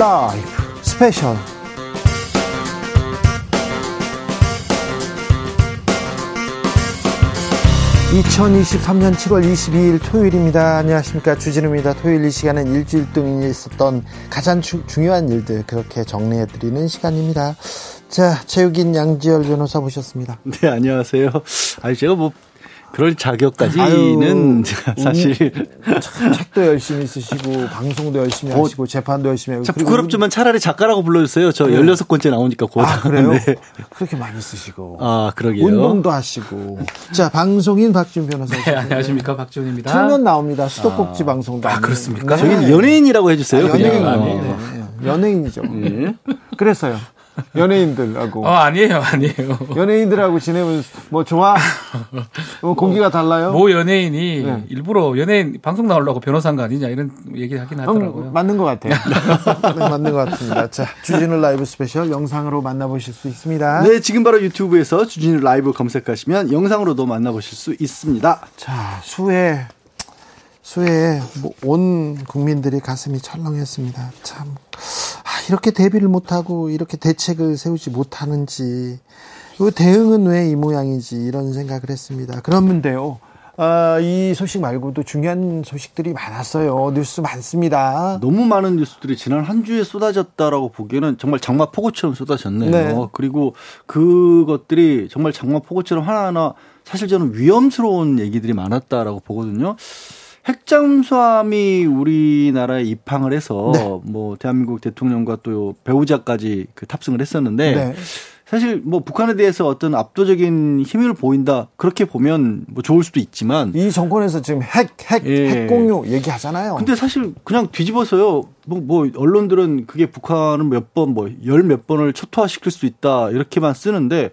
라이브 스페셜 2023년 7월 22일 토요일입니다. 안녕하십니까. 주진우입니다. 토요일 이 시간은 일주일 동안 있었던 가장 주, 중요한 일들 그렇게 정리해드리는 시간입니다. 자, 체육인 양지열 변호사 모셨습니다. 네, 안녕하세요. 아니, 제가 뭐 그럴 자격까지는 아유, 사실 책도 열심히 쓰시고 방송도 열심히 어, 하시고 재판도 열심히 하고 부끄럽지만 차라리 작가라고 불러주세요. 저 네. 16번째 나오니까 고 아, 그래요? 네. 그렇게 많이 쓰시고 아 그러게요. 운동도 하시고 자 방송인 박준 변호사 네, 안녕하십니까 박준입니다. 틀면 나옵니다. 수도꼭지 아, 방송도 아 그렇습니까? 네. 저희는 연예인이라고 해주세요. 아, 연예인 아, 네. 연예인이죠. 네. 그래서요. 연예인들하고. 어, 아니에요, 아니에요. 연예인들하고 지내면 뭐 좋아? 뭐 공기가 달라요? 뭐 연예인이 네. 일부러 연예인 방송 나오려고 변호사인 거 아니냐 이런 얘기 하긴 하더라고요. 맞는 것 같아요. 네, 맞는 것 같습니다. 자, 주진우 라이브 스페셜 영상으로 만나보실 수 있습니다. 네, 지금 바로 유튜브에서 주진우 라이브 검색하시면 영상으로도 만나보실 수 있습니다. 자, 수해 수해에 온 국민들이 가슴이 철렁했습니다. 참 아, 이렇게 대비를 못하고 이렇게 대책을 세우지 못하는지 그 대응은 왜 이 모양이지 이런 생각을 했습니다. 그런데요. 아, 이 소식 말고도 중요한 소식들이 많았어요. 뉴스 많습니다. 너무 많은 뉴스들이 지난 한 주에 쏟아졌다라고 보기에는 정말 장마 폭우처럼 쏟아졌네요. 네. 그리고 그것들이 정말 장마 폭우처럼 하나하나 사실 저는 위험스러운 얘기들이 많았다라고 보거든요. 핵잠수함이 우리나라에 입항을 해서 네. 뭐 대한민국 대통령과 또 배우자까지 그 탑승을 했었는데 네. 사실 뭐 북한에 대해서 어떤 압도적인 힘을 보인다 그렇게 보면 뭐 좋을 수도 있지만 이 정권에서 지금 핵핵 예. 핵공유 얘기하잖아요. 근데 사실 그냥 뒤집어서요. 뭐, 뭐 언론들은 그게 북한은 몇 번 뭐 열 몇 번을 초토화시킬 수 있다 이렇게만 쓰는데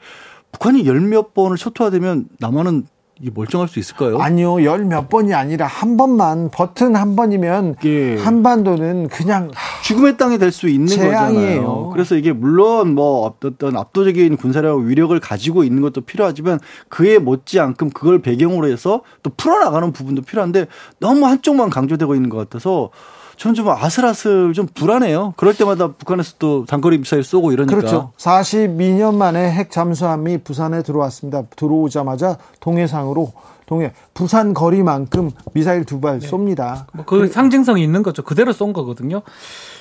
북한이 열 몇 번을 초토화되면 남한은 이게 멀쩡할 수 있을까요? 아니요, 열 몇 번이 아니라 한 번만 버튼 한 번이면 예. 한반도는 그냥 죽음의 땅이 될 수 있는 재앙이에요. 거잖아요. 그래서 이게 물론 뭐 어떤 압도적인 군사력 위력을 가지고 있는 것도 필요하지만 그에 못지않게 그걸 배경으로 해서 또 풀어나가는 부분도 필요한데 너무 한쪽만 강조되고 있는 것 같아서 저는 좀 아슬아슬 좀 불안해요. 그럴 때마다 북한에서 또 단거리 미사일 쏘고 이러니까. 그렇죠. 42년 만에 핵 잠수함이 부산에 들어왔습니다. 들어오자마자 동해상으로 동해 부산 거리만큼 미사일 두발 네. 쏩니다. 뭐그 상징성이 있는 거죠. 그대로 쏜 거거든요.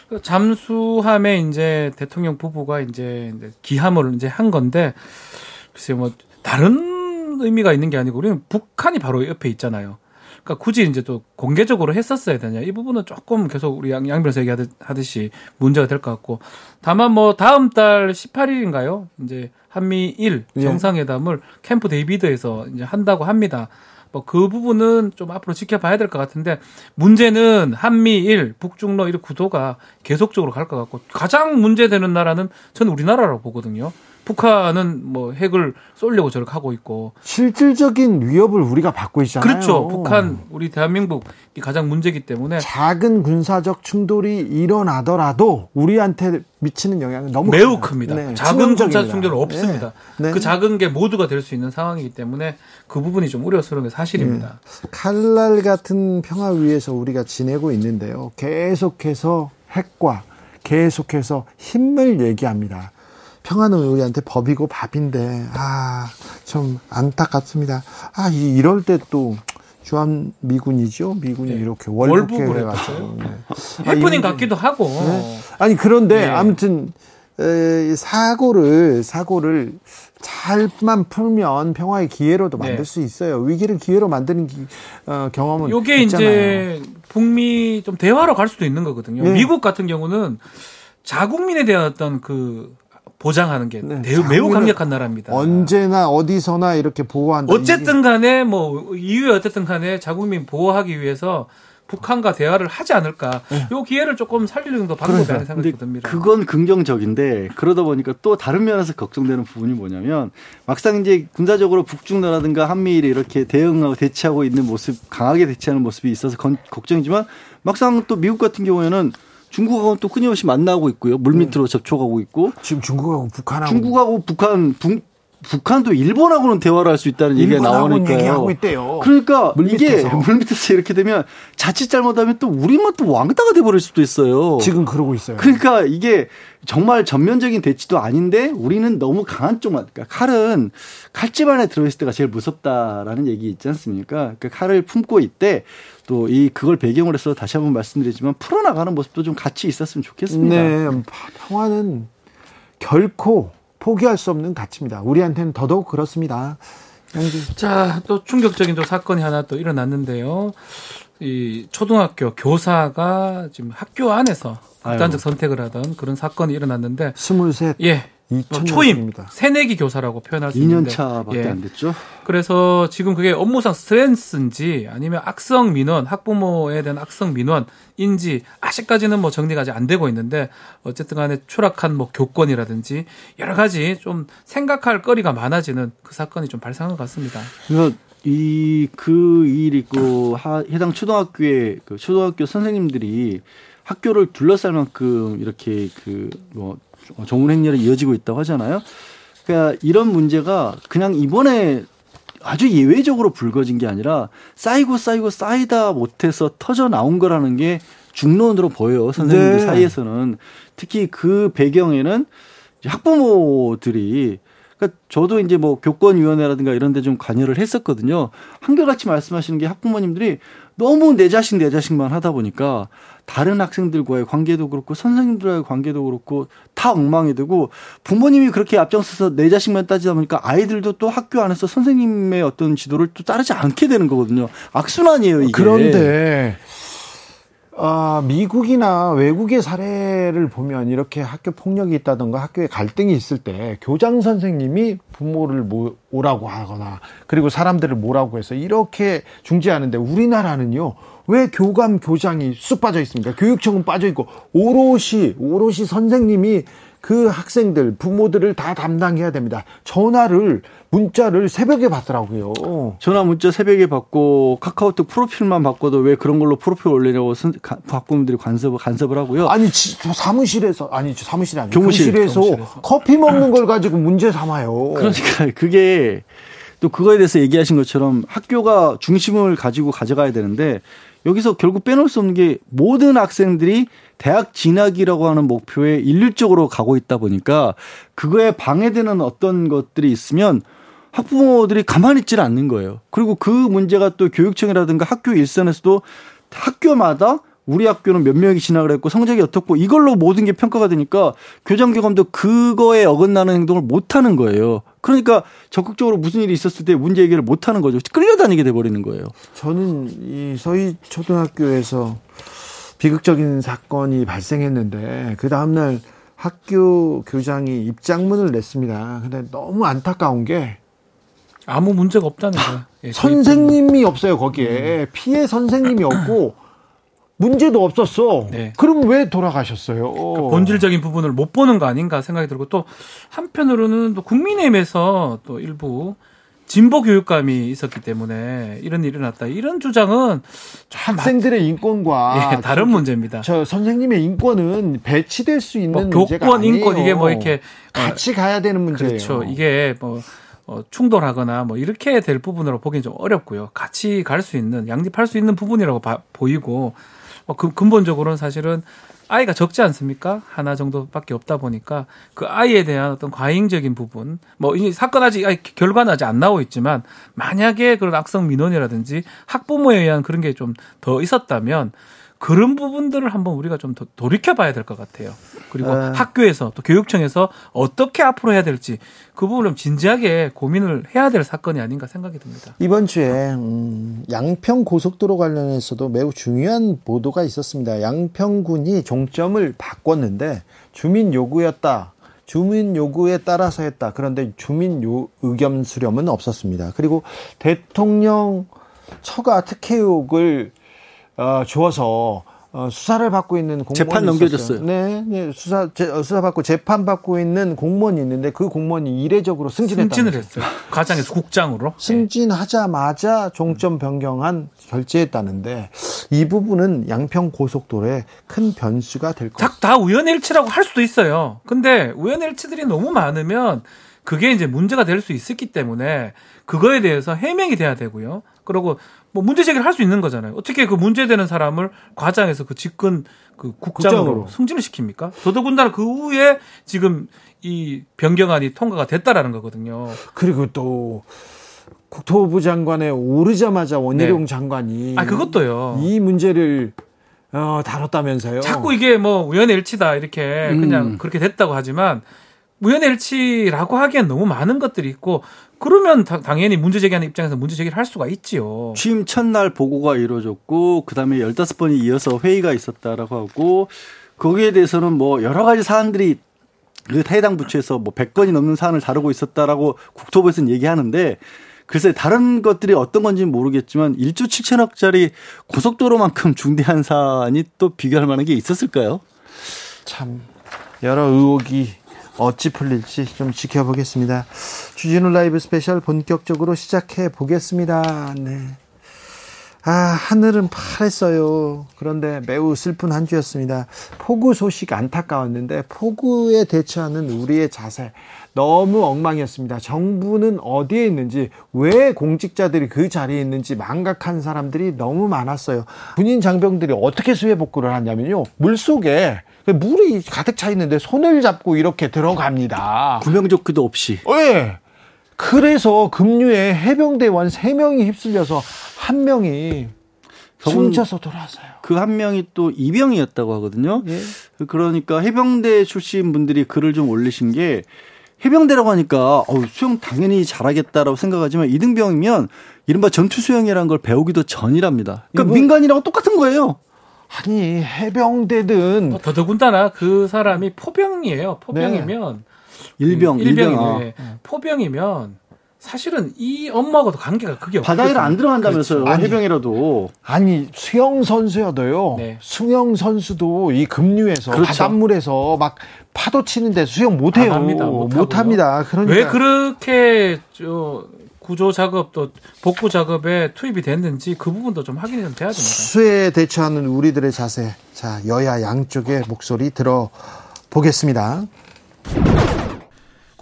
그 잠수함에 이제 대통령 부부가 이제 기함을 이제 한 건데 글쎄 뭐 다른 의미가 있는 게 아니고 우리는 북한이 바로 옆에 있잖아요. 그러니까 굳이 이제 또 공개적으로 했었어야 되냐 이 부분은 조금 계속 우리 양, 양 변호사 얘기하듯이 문제가 될 것 같고 다만 뭐 다음 달 18일인가요 이제 한미일 예. 정상회담을 캠프 데이비드에서 이제 한다고 합니다. 뭐 그 부분은 좀 앞으로 지켜봐야 될 것 같은데 문제는 한미일 북중러 이런 구도가 계속적으로 갈 것 같고 가장 문제되는 나라는 저는 우리나라라고 보거든요. 북한은 뭐 핵을 쏠려고 저렇게 하고 있고 실질적인 위협을 우리가 받고 있잖아요. 그렇죠. 북한 우리 대한민국이 가장 문제기 때문에 작은 군사적 충돌이 일어나더라도 우리한테 미치는 영향은 너무 매우 큽니다. 네, 작은 군사 충돌은 없습니다. 네. 네. 그 작은 게 모두가 될 수 있는 상황이기 때문에 그 부분이 좀 우려스러운 게 사실입니다. 네. 칼날 같은 평화 위에서 우리가 지내고 있는데요. 계속해서 핵과 계속해서 힘을 얘기합니다. 평화는 우리한테 법이고 밥인데 아 좀 안타깝습니다. 아 이럴 때 또 주한 미군이죠. 미군이 네. 이렇게 월북을 해가지고 네. 해프닝 아, 같기도 하고. 네. 아니 그런데 네. 아무튼 에, 사고를 사고를 잘만 풀면 평화의 기회로도 만들 네. 수 있어요. 위기를 기회로 만드는 기, 어, 경험은 이게 이제 북미 좀 대화로 갈 수도 있는 거거든요. 네. 미국 같은 경우는 자국민에 대한 어떤 그 보장하는 게 네, 매우, 매우 강력한 나라입니다. 언제나 어디서나 이렇게 보호한다. 어쨌든 간에 뭐 이유에 어쨌든 간에 자국민 보호하기 위해서 북한과 대화를 하지 않을까. 네. 요 기회를 조금 살리는 도 방법이 아닌 생각이 듭니다. 그건 긍정적인데 그러다 보니까 또 다른 면에서 걱정되는 부분이 뭐냐면 막상 이제 군사적으로 북중러라든가 한미일이 이렇게 대응하고 대치하고 있는 모습 강하게 대치하는 모습이 있어서 걱정이지만 막상 또 미국 같은 경우에는 중국하고는 또 끊임없이 만나고 있고요. 물밑으로 네. 접촉하고 있고. 지금 중국하고 북한하고. 중국하고 북한 북 북한도 일본하고는 대화를 할 수 있다는 얘기가 나오니까요. 얘기하고 있대요. 그러니까 이게 물밑에서 이렇게 되면 자칫 잘못하면 또 우리만 또 왕따가 돼버릴 수도 있어요. 지금 그러고 있어요. 그러니까 이게 정말 전면적인 대치도 아닌데 우리는 너무 강한 쪽만 그러니까 칼은 칼집 안에 들어있을 때가 제일 무섭다라는 얘기 있지 않습니까? 그 칼을 품고 있대 또 이 그걸 배경으로 해서 다시 한번 말씀드리지만 풀어나가는 모습도 좀 같이 있었으면 좋겠습니다. 네, 평화는 결코 포기할 수 없는 가치입니다. 우리한테는 더더욱 그렇습니다. 자, 또 충격적인 또 사건이 하나 또 일어났는데요. 이 초등학교 교사가 지금 학교 안에서 극단적 선택을 하던 그런 사건이 일어났는데 스물셋 예. 뭐 초임 새내기 교사라고 표현할 수 2년 있는데 2년 차밖에 예. 안 됐죠. 그래서 지금 그게 업무상 스트레스인지 아니면 악성 민원 학부모에 대한 악성 민원인지 아직까지는 뭐 정리가 아직 안 되고 있는데 어쨌든 간에 추락한 뭐 교권이라든지 여러 가지 좀 생각할 거리가 많아지는 그 사건이 좀 발생한 것 같습니다. 그래서 이 그 일이 있고 해당 초등학교의 그 초등학교 선생님들이 학교를 둘러쌀 만큼 이렇게 그 뭐 좋은 행렬이 이어지고 있다고 하잖아요. 그러니까 이런 문제가 그냥 이번에 아주 예외적으로 불거진 게 아니라 쌓이고 쌓이고 쌓이다 못해서 터져 나온 거라는 게 중론으로 보여요. 선생님들 네. 사이에서는 특히 그 배경에는 학부모들이 그러니까 저도 이제 뭐 교권위원회라든가 이런 데 좀 관여를 했었거든요. 한결같이 말씀하시는 게 학부모님들이 너무 내 자식 내 자식만 하다 보니까 다른 학생들과의 관계도 그렇고 선생님들과의 관계도 그렇고 다 엉망이 되고 부모님이 그렇게 앞장서서 내 자식만 따지다 보니까 아이들도 또 학교 안에서 선생님의 어떤 지도를 또 따르지 않게 되는 거거든요. 악순환이에요, 이게. 그런데 아, 미국이나 외국의 사례를 보면 이렇게 학교 폭력이 있다던가 학교에 갈등이 있을 때 교장 선생님이 부모를 모, 오라고 하거나 그리고 사람들을 뭐라고 해서 이렇게 중재하는데 우리나라는요 왜 교감 교장이 쑥 빠져 있습니까? 교육청은 빠져 있고 오롯이 오롯이 선생님이 그 학생들 부모들을 다 담당해야 됩니다. 전화를 문자를 새벽에 받더라고요. 전화 문자 새벽에 받고 카카오톡 프로필만 바꿔도 왜 그런 걸로 프로필 올리냐고 학부모들이 간섭을 간섭을 하고요. 아니 사무실에서 아니 사무실이 아니고 교무실, 교무실 에서 커피 먹는 걸 가지고 문제 삼아요. 그러니까 그게 또 그거에 대해서 얘기하신 것처럼 학교가 중심을 가지고 가져가야 되는데 여기서 결국 빼놓을 수 없는 게 모든 학생들이 대학 진학이라고 하는 목표에 일률적으로 가고 있다 보니까 그거에 방해되는 어떤 것들이 있으면 학부모들이 가만히 있지를 않는 거예요. 그리고 그 문제가 또 교육청이라든가 학교 일선에서도 학교마다 우리 학교는 몇 명이 진학을 했고 성적이 어떻고 이걸로 모든 게 평가가 되니까 교장 교감도 그거에 어긋나는 행동을 못 하는 거예요. 그러니까 적극적으로 무슨 일이 있었을 때 문제 해결을 못 하는 거죠. 끌려다니게 돼 버리는 거예요. 저는 이 서희 초등학교에서 비극적인 사건이 발생했는데 그 다음 날 학교 교장이 입장문을 냈습니다. 근데 너무 안타까운 게 아무 문제가 없다는 거야. 예, 선생님이 없어요 거기에 피해 선생님이 없고 문제도 없었어. 네. 그럼 왜 돌아가셨어요? 그러니까 본질적인 부분을 못 보는 거 아닌가 생각이 들고 또 한편으로는 또 국민의힘에서 또 일부 진보 교육감이 있었기 때문에 이런 일이 일어났다. 이런 주장은 학생들의 인권과 예, 다른 문제입니다. 저 선생님의 인권은 배치될 수 있는 뭐 교권 인권 이게 뭐 이렇게 같이 가야 되는 문제예요. 그렇죠. 이게 뭐 어, 충돌하거나 뭐 이렇게 될 부분으로 보기는 좀 어렵고요. 같이 갈 수 있는 양립할 수 있는 부분이라고 봐, 보이고 뭐 그, 근본적으로는 사실은 아이가 적지 않습니까? 하나 정도밖에 없다 보니까 그 아이에 대한 어떤 과잉적인 부분, 뭐 이 사건 아직 결과는 아직 안 나오고 있지만 만약에 그런 악성 민원이라든지 학부모에 의한 그런 게 좀 더 있었다면 그런 부분들을 한번 우리가 좀 돌이켜 봐야 될 것 같아요. 그리고 아. 학교에서 또 교육청에서 어떻게 앞으로 해야 될지 그 부분을 좀 진지하게 고민을 해야 될 사건이 아닌가 생각이 듭니다. 이번 주에 음, 양평 고속도로 관련해서도 매우 중요한 보도가 있었습니다. 양평군이 종점을 바꿨는데 주민 요구였다. 주민 요구에 따라서 했다. 그런데 주민 요, 의견 수렴은 없었습니다. 그리고 대통령 처가 특혜 의혹을 어, 주어서 어, 수사를 받고 있는 공무원이 재판 넘겨졌어요. 네, 네, 수사 제, 어, 수사 받고 재판 받고 있는 공무원이 있는데 그 공무원이 이례적으로 승진했다. 승진을 했어요. 과장에서 국장으로. 승진하자마자 종점 변경한 결재했다는데 이 부분은 양평 고속도로에 큰 변수가 될 것. 다 우연일치라고 할 수도 있어요. 근데 우연일치들이 너무 많으면 그게 이제 문제가 될 수 있었기 때문에 그거에 대해서 해명이 돼야 되고요. 그리고 뭐 문제 제기를 할 수 있는 거잖아요. 어떻게 그 문제되는 사람을 과장해서 그 직근 그 국장으로, 국장으로. 승진을 시킵니까? 더더군다나 그 후에 지금 이 변경안이 통과가 됐다라는 거거든요. 그리고 또 국토부 장관에 오르자마자 원희룡 네. 장관이 아 그것도요. 이 문제를 어, 다뤘다면서요. 자꾸 이게 뭐 우연의 일치다 이렇게 음. 그냥 그렇게 됐다고 하지만 우연의 일치라고 하기엔 너무 많은 것들이 있고 그러면 다, 당연히 문제 제기하는 입장에서 문제 제기를 할 수가 있지요. 취임 첫날 보고가 이루어졌고 그다음에 15번이 이어서 회의가 있었다라고 하고 거기에 대해서는 뭐 여러 가지 사안들이 그 해당 부처에서 뭐 100건이 넘는 사안을 다루고 있었다라고 국토부에서는 얘기하는데 글쎄 다른 것들이 어떤 건지는 모르겠지만 1조 7천억짜리 고속도로만큼 중대한 사안이 또 비교할 만한 게 있었을까요? 참 여러 의혹이 어찌 풀릴지 좀 지켜보겠습니다. 주진우 라이브 스페셜 본격적으로 시작해 보겠습니다. 네. 아, 하늘은 파랬어요. 그런데 매우 슬픈 한 주였습니다. 폭우 소식 안타까웠는데 폭우에 대처하는 우리의 자세 너무 엉망이었습니다. 정부는 어디에 있는지 왜 공직자들이 그 자리에 있는지 망각한 사람들이 너무 많았어요. 군인 장병들이 어떻게 수해 복구를 하냐면요. 물 속에 물이 가득 차 있는데 손을 잡고 이렇게 들어갑니다. 구명조끼도 없이. 네. 그래서 급류에 해병대원 3명이 휩쓸려서 한 명이 숨져서 돌아왔어요. 그 한 명이 또 이병이었다고 하거든요. 예. 그러니까 해병대 출신 분들이 글을 좀 올리신 게 해병대라고 하니까 어, 수영 당연히 잘하겠다라고 생각하지만 이등병이면 이른바 전투 수영이라는 걸 배우기도 전이랍니다. 그러니까 민간이라고 똑같은 거예요. 아니 해병대든 어, 더더군다나 그 사람이 포병이에요. 포병이면 네. 일병, 일병이네. 아. 포병이면 사실은 이 엄마하고도 관계가 크게 바다에는 안 들어간다면서요. 그렇죠. 해병이라도. 아니 수영 선수여도요. 네. 수영 선수도 이 급류에서 그렇죠. 바닷물에서 막 파도 치는데 수영 못해요. 못합니다. 그러니까 왜 그렇게 저 구조 작업 또 복구 작업에 투입이 됐는지 그 부분도 좀 확인이 좀 돼야 됩니다. 수에 대처하는 우리들의 자세. 자 여야 양쪽의 목소리 들어 보겠습니다.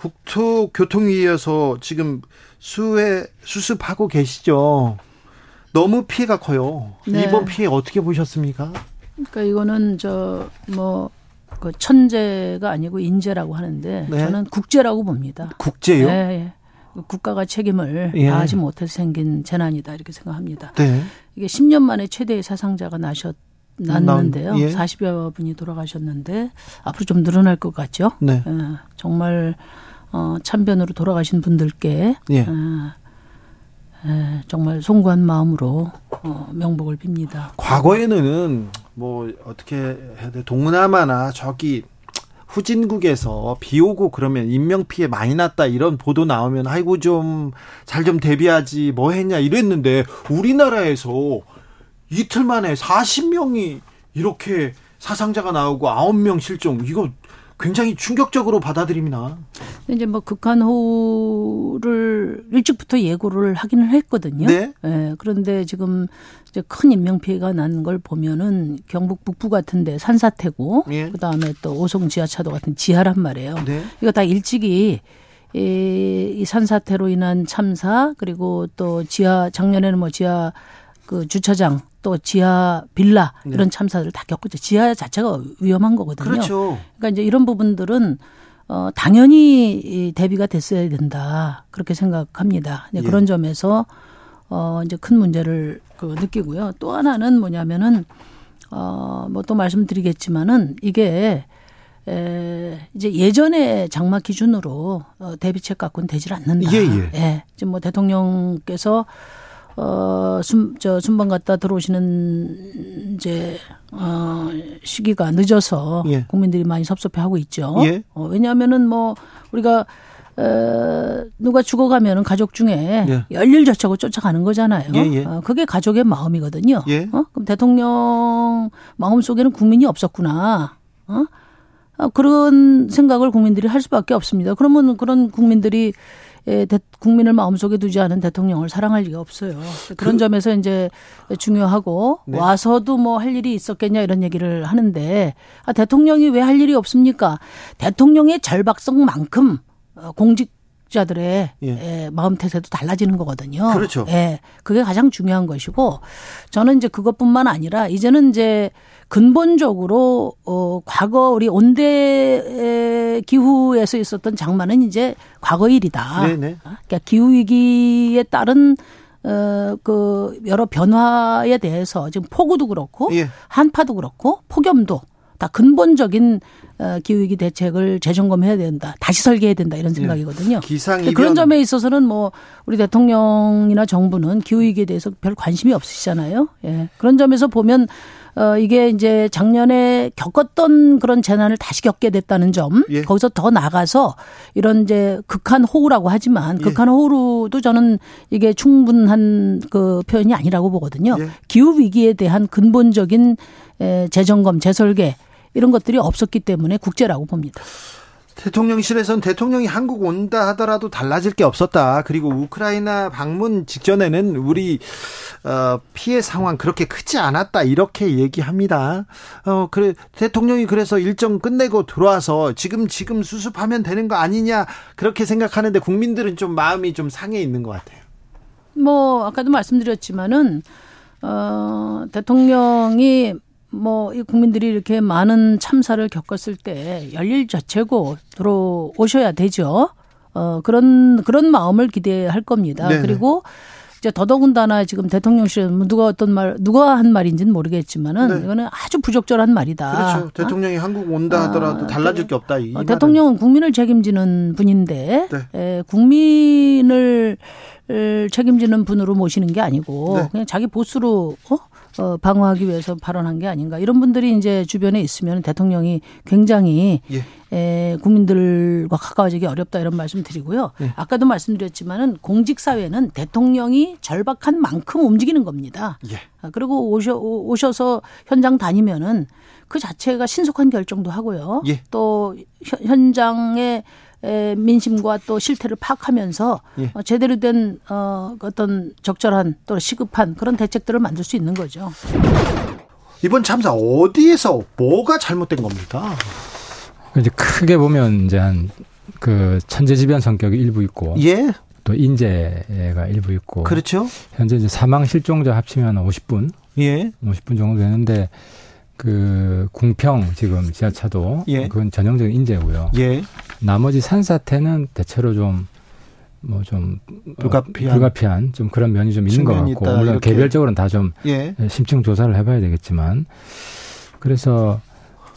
국토교통위에서 지금 수해 수습하고 계시죠. 너무 피해가 커요. 네. 이번 피해 어떻게 보셨습니까? 그러니까 이거는 저뭐 그 천재가 아니고 인재라고 하는데 네. 저는 국제라고 봅니다. 국제요? 네, 예. 국가가 책임을 예. 다하지 못해서 생긴 재난이다 이렇게 생각합니다. 네. 이게 10년 만에 최대의 사상자가 나셨 났는데요. 예. 40여 분이 돌아가셨는데 앞으로 좀 늘어날 것 같죠. 네. 예, 정말 어, 참변으로 돌아가신 분들께 예. 어, 예, 정말 송구한 마음으로 어, 명복을 빕니다. 과거에는 뭐 어떻게 해야 돼 동남아나 저기 후진국에서 비 오고 그러면 인명 피해 많이 났다 이런 보도 나오면 아이고 좀 잘좀 좀 대비하지 뭐 했냐 이랬는데 우리나라에서 이틀 만에 40명이 이렇게 사상자가 나오고 9명 실종 이거 굉장히 충격적으로 받아들입니다. 이제 뭐 극한 호우를 일찍부터 예고를 하기는 했거든요. 네. 네. 그런데 지금 이제 큰 인명 피해가 난 걸 보면은 경북 북부 같은데 산사태고 예. 그다음에 또 오송 지하차도 같은 지하란 말이에요. 네. 이거 다 일찍이 이, 이 산사태로 인한 참사 그리고 또 지하 작년에는 뭐 지하 그 주차장 또 지하 빌라 네. 이런 참사들 다 겪었죠. 지하 자체가 위험한 거거든요. 그렇죠. 그러니까 이제 이런 부분들은 어 당연히 대비가 됐어야 된다 그렇게 생각합니다. 네, 예. 그런 점에서 어 이제 큰 문제를 그 느끼고요. 또 하나는 뭐냐면은 어뭐 또 말씀드리겠지만은 이게 에, 이제 예전에 장마 기준으로 어, 대비책 갖고는 되질 않는다. 예, 예. 예. 지금 뭐 대통령께서 어, 순, 저, 순방 갔다 들어오시는, 이제, 어, 시기가 늦어서 예. 국민들이 많이 섭섭해 하고 있죠. 예. 어, 왜냐하면은 뭐, 우리가, 어, 누가 죽어가면은 가족 중에 예. 열일저차고 쫓아가는 거잖아요. 예, 예. 어, 그게 가족의 마음이거든요. 예. 어? 그럼 대통령 마음 속에는 국민이 없었구나. 어? 어? 그런 생각을 국민들이 할 수밖에 없습니다. 그러면 그런 국민들이 예, 국민을 마음속에 두지 않은 대통령을 사랑할 리가 없어요. 그런 그, 점에서 이제 중요하고 네. 와서도 뭐 할 일이 있었겠냐 이런 얘기를 하는데 아 대통령이 왜 할 일이 없습니까? 대통령의 절박성만큼 어, 공직 자들의 예. 예, 마음 태세도 달라지는 거거든요. 그렇죠. 예. 그게 가장 중요한 것이고 저는 이제 그것뿐만 아니라 이제는 이제 근본적으로 어 과거 우리 온대 기후에서 있었던 장마는 이제 과거 일이다. 네네. 그러니까 기후 위기에 따른 어그 여러 변화에 대해서 지금 폭우도 그렇고 예. 한파도 그렇고 폭염도 다 근본적인 어, 기후위기 대책을 재점검해야 된다. 다시 설계해야 된다. 이런 네. 생각이거든요. 기상이변. 그런 점에 있어서는 뭐 우리 대통령이나 정부는 기후위기에 대해서 별 관심이 없으시잖아요. 예. 그런 점에서 보면 어, 이게 이제 작년에 겪었던 그런 재난을 다시 겪게 됐다는 점, 예. 거기서 더 나가서 이런 이제 극한 호우라고 하지만 예. 극한 호우도 저는 이게 충분한 그 표현이 아니라고 보거든요. 예. 기후 위기에 대한 근본적인 재점검, 재설계 이런 것들이 없었기 때문에 국제라고 봅니다. 대통령실에선 대통령이 한국 온다 하더라도 달라질 게 없었다. 그리고 우크라이나 방문 직전에는 우리 어, 피해 상황 그렇게 크지 않았다. 이렇게 얘기합니다. 어, 그래 대통령이 그래서 일정 끝내고 들어와서 지금 지금 수습하면 되는 거 아니냐 그렇게 생각하는데 국민들은 좀 마음이 좀 상해 있는 것 같아요. 뭐 아까도 말씀드렸지만은 어, 대통령이 뭐이 국민들이 이렇게 많은 참사를 겪었을 때 열릴 자체고 들어오셔야 되죠. 어 그런 그런 마음을 기대할 겁니다. 네네. 그리고 이제 더더군다나 지금 대통령실은 뭐 누가 어떤 말 누가 한 말인지는 모르겠지만은 네. 이거는 아주 부적절한 말이다. 그렇죠. 대통령이 어? 한국 온다 하더라도 아, 달라질 게 없다. 이 어, 대통령은 국민을 책임지는 분인데 네. 에, 국민을 책임지는 분으로 모시는 게 아니고 네. 그냥 자기 보스로 어? 어, 방어하기 위해서 발언한 게 아닌가 이런 분들이 이제 주변에 있으면 대통령이 굉장히 예. 에, 국민들과 가까워지기 어렵다 이런 말씀 드리고요. 예. 아까도 말씀드렸지만은 공직 사회는 대통령이 절박한 만큼 움직이는 겁니다. 예. 아, 그리고 오셔 오셔서 현장 다니면은 그 자체가 신속한 결정도 하고요. 예. 또 현장에 민심과 또 실태를 파악하면서 예. 어, 제대로 된 어, 어떤 적절한 또 시급한 그런 대책들을 만들 수 있는 거죠. 이번 참사 어디에서 뭐가 잘못된 겁니까? 이제 크게 보면 이제 한 그 천재지변 성격이 일부 있고, 예. 또 인재가 일부 있고, 그렇죠. 현재 이제 사망 실종자 합치면 50분, 예. 50분 정도 되는데 그 궁평 지금 지하차도 예. 그건 전형적인 인재고요. 예. 나머지 산사태는 대체로 좀 뭐좀 뭐 불가피한. 어, 불가피한 좀 그런 면이 좀 있는 것 같고 있다, 물론. 개별적으로는 다좀 예. 심층 조사를 해봐야 되겠지만 그래서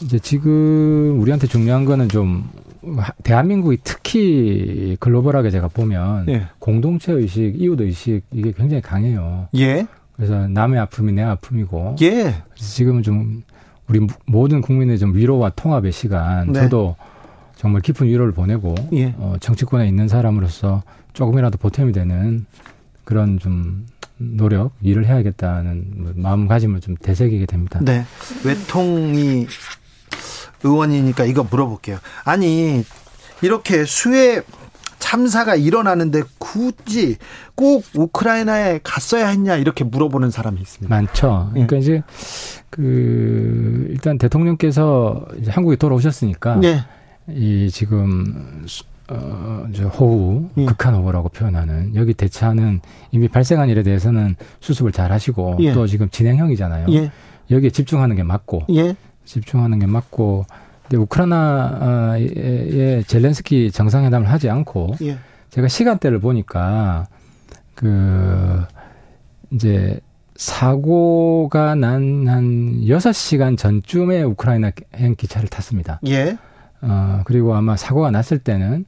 이제 지금 우리한테 중요한 거는 좀 대한민국이 특히 글로벌하게 제가 보면 예. 공동체 의식, 이웃 의식 이게 굉장히 강해요. 예. 그래서 남의 아픔이 내 아픔이고. 예. 그래서 지금은 좀 우리 모든 국민의 좀 위로와 통합의 시간. 네. 저도 정말 깊은 위로를 보내고 예. 어, 정치권에 있는 사람으로서 조금이라도 보탬이 되는 그런 좀 노력, 일을 해야겠다는 마음가짐을 좀 되새기게 됩니다. 네. 외통이 의원이니까 이거 물어볼게요. 아니, 이렇게 수해 참사가 일어나는데 굳이 꼭 우크라이나에 갔어야 했냐 이렇게 물어보는 사람이 있습니다. 많죠. 예. 그러니까 예. 이제 그 일단 대통령께서 이제 한국에 돌아오셨으니까 예. 이 지금 어, 이제 호우, 예. 극한 호우라고 표현하는 여기 대처하는 이미 발생한 일에 대해서는 수습을 잘 하시고 예. 또 지금 진행형이잖아요. 예. 여기에 집중하는 게 맞고 예. 집중하는 게 맞고 우크라이나의 젤렌스키 정상회담을 하지 않고 예. 제가 시간대를 보니까 그 이제 사고가 난 한 여섯 시간 전쯤에 우크라이나 행 기차를 탔습니다. 예. 어, 그리고 아마 사고가 났을 때는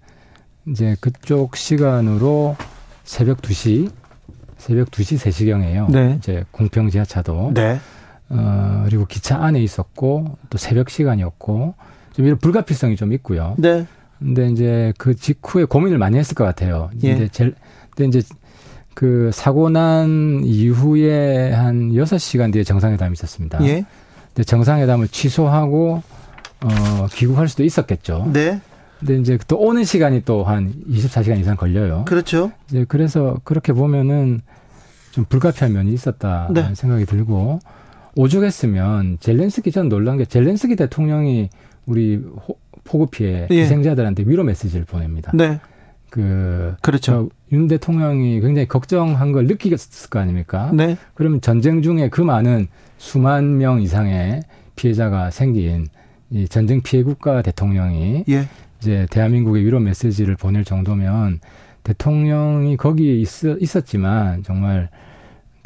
이제 그쪽 시간으로 새벽 2시, 새벽 2시, 3시경에요. 네. 이제 공평 지하차도. 네. 어, 그리고 기차 안에 있었고, 또 새벽 시간이었고, 좀 이런 불가피성이 좀 있고요. 네. 근데 이제 그 직후에 고민을 많이 했을 것 같아요. 예. 근데 제일, 근데 이제 그 사고 난 이후에 한 여섯 시간 뒤에 정상회담이 있었습니다. 예. 근데 정상회담을 취소하고 어 귀국할 수도 있었겠죠. 네. 근데 이제 또 오는 시간이 또 한 24시간 이상 걸려요. 그렇죠. 이제 그래서 그렇게 보면은 좀 불가피한 면이 있었다는 네. 생각이 들고 오죽했으면 젤렌스키 전 놀란 게 젤렌스키 대통령이 우리 호, 폭우 피해 예. 희생자들한테 위로 메시지를 보냅니다. 네. 그 그렇죠. 윤 대통령이 굉장히 걱정한 걸 느끼겠을 거 아닙니까? 네. 그러면 전쟁 중에 그 많은 수만 명 이상의 피해자가 생긴 이 전쟁 피해 국가 대통령이 예. 이제 대한민국의 위로 메시지를 보낼 정도면 대통령이 거기에 있, 있었지만 정말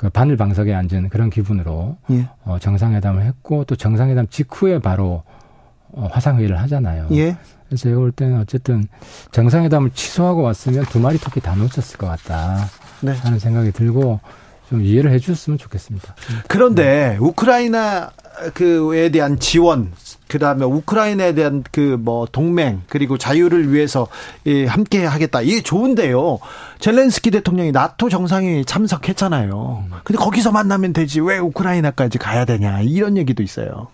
그 바늘 방석에 앉은 그런 기분으로 예. 어, 정상회담을 했고 또 정상회담 직후에 바로 어, 화상회의를 하잖아요. 예. 그래서 제가 볼 때는 어쨌든 정상회담을 취소하고 왔으면 두 마리 토끼 다 놓쳤을 것 같다 네. 하는 생각이 들고 좀 이해를 해주셨으면 좋겠습니다. 그런데 우크라이나 그에 대한 지원, 그 다음에 우크라이나에 대한 그 뭐 동맹 그리고 자유를 위해서 예, 함께 하겠다. 이게 좋은데요. 젤렌스키 대통령이 나토 정상회의 참석했잖아요. 근데 거기서 만나면 되지 왜 우크라이나까지 가야 되냐 이런 얘기도 있어요.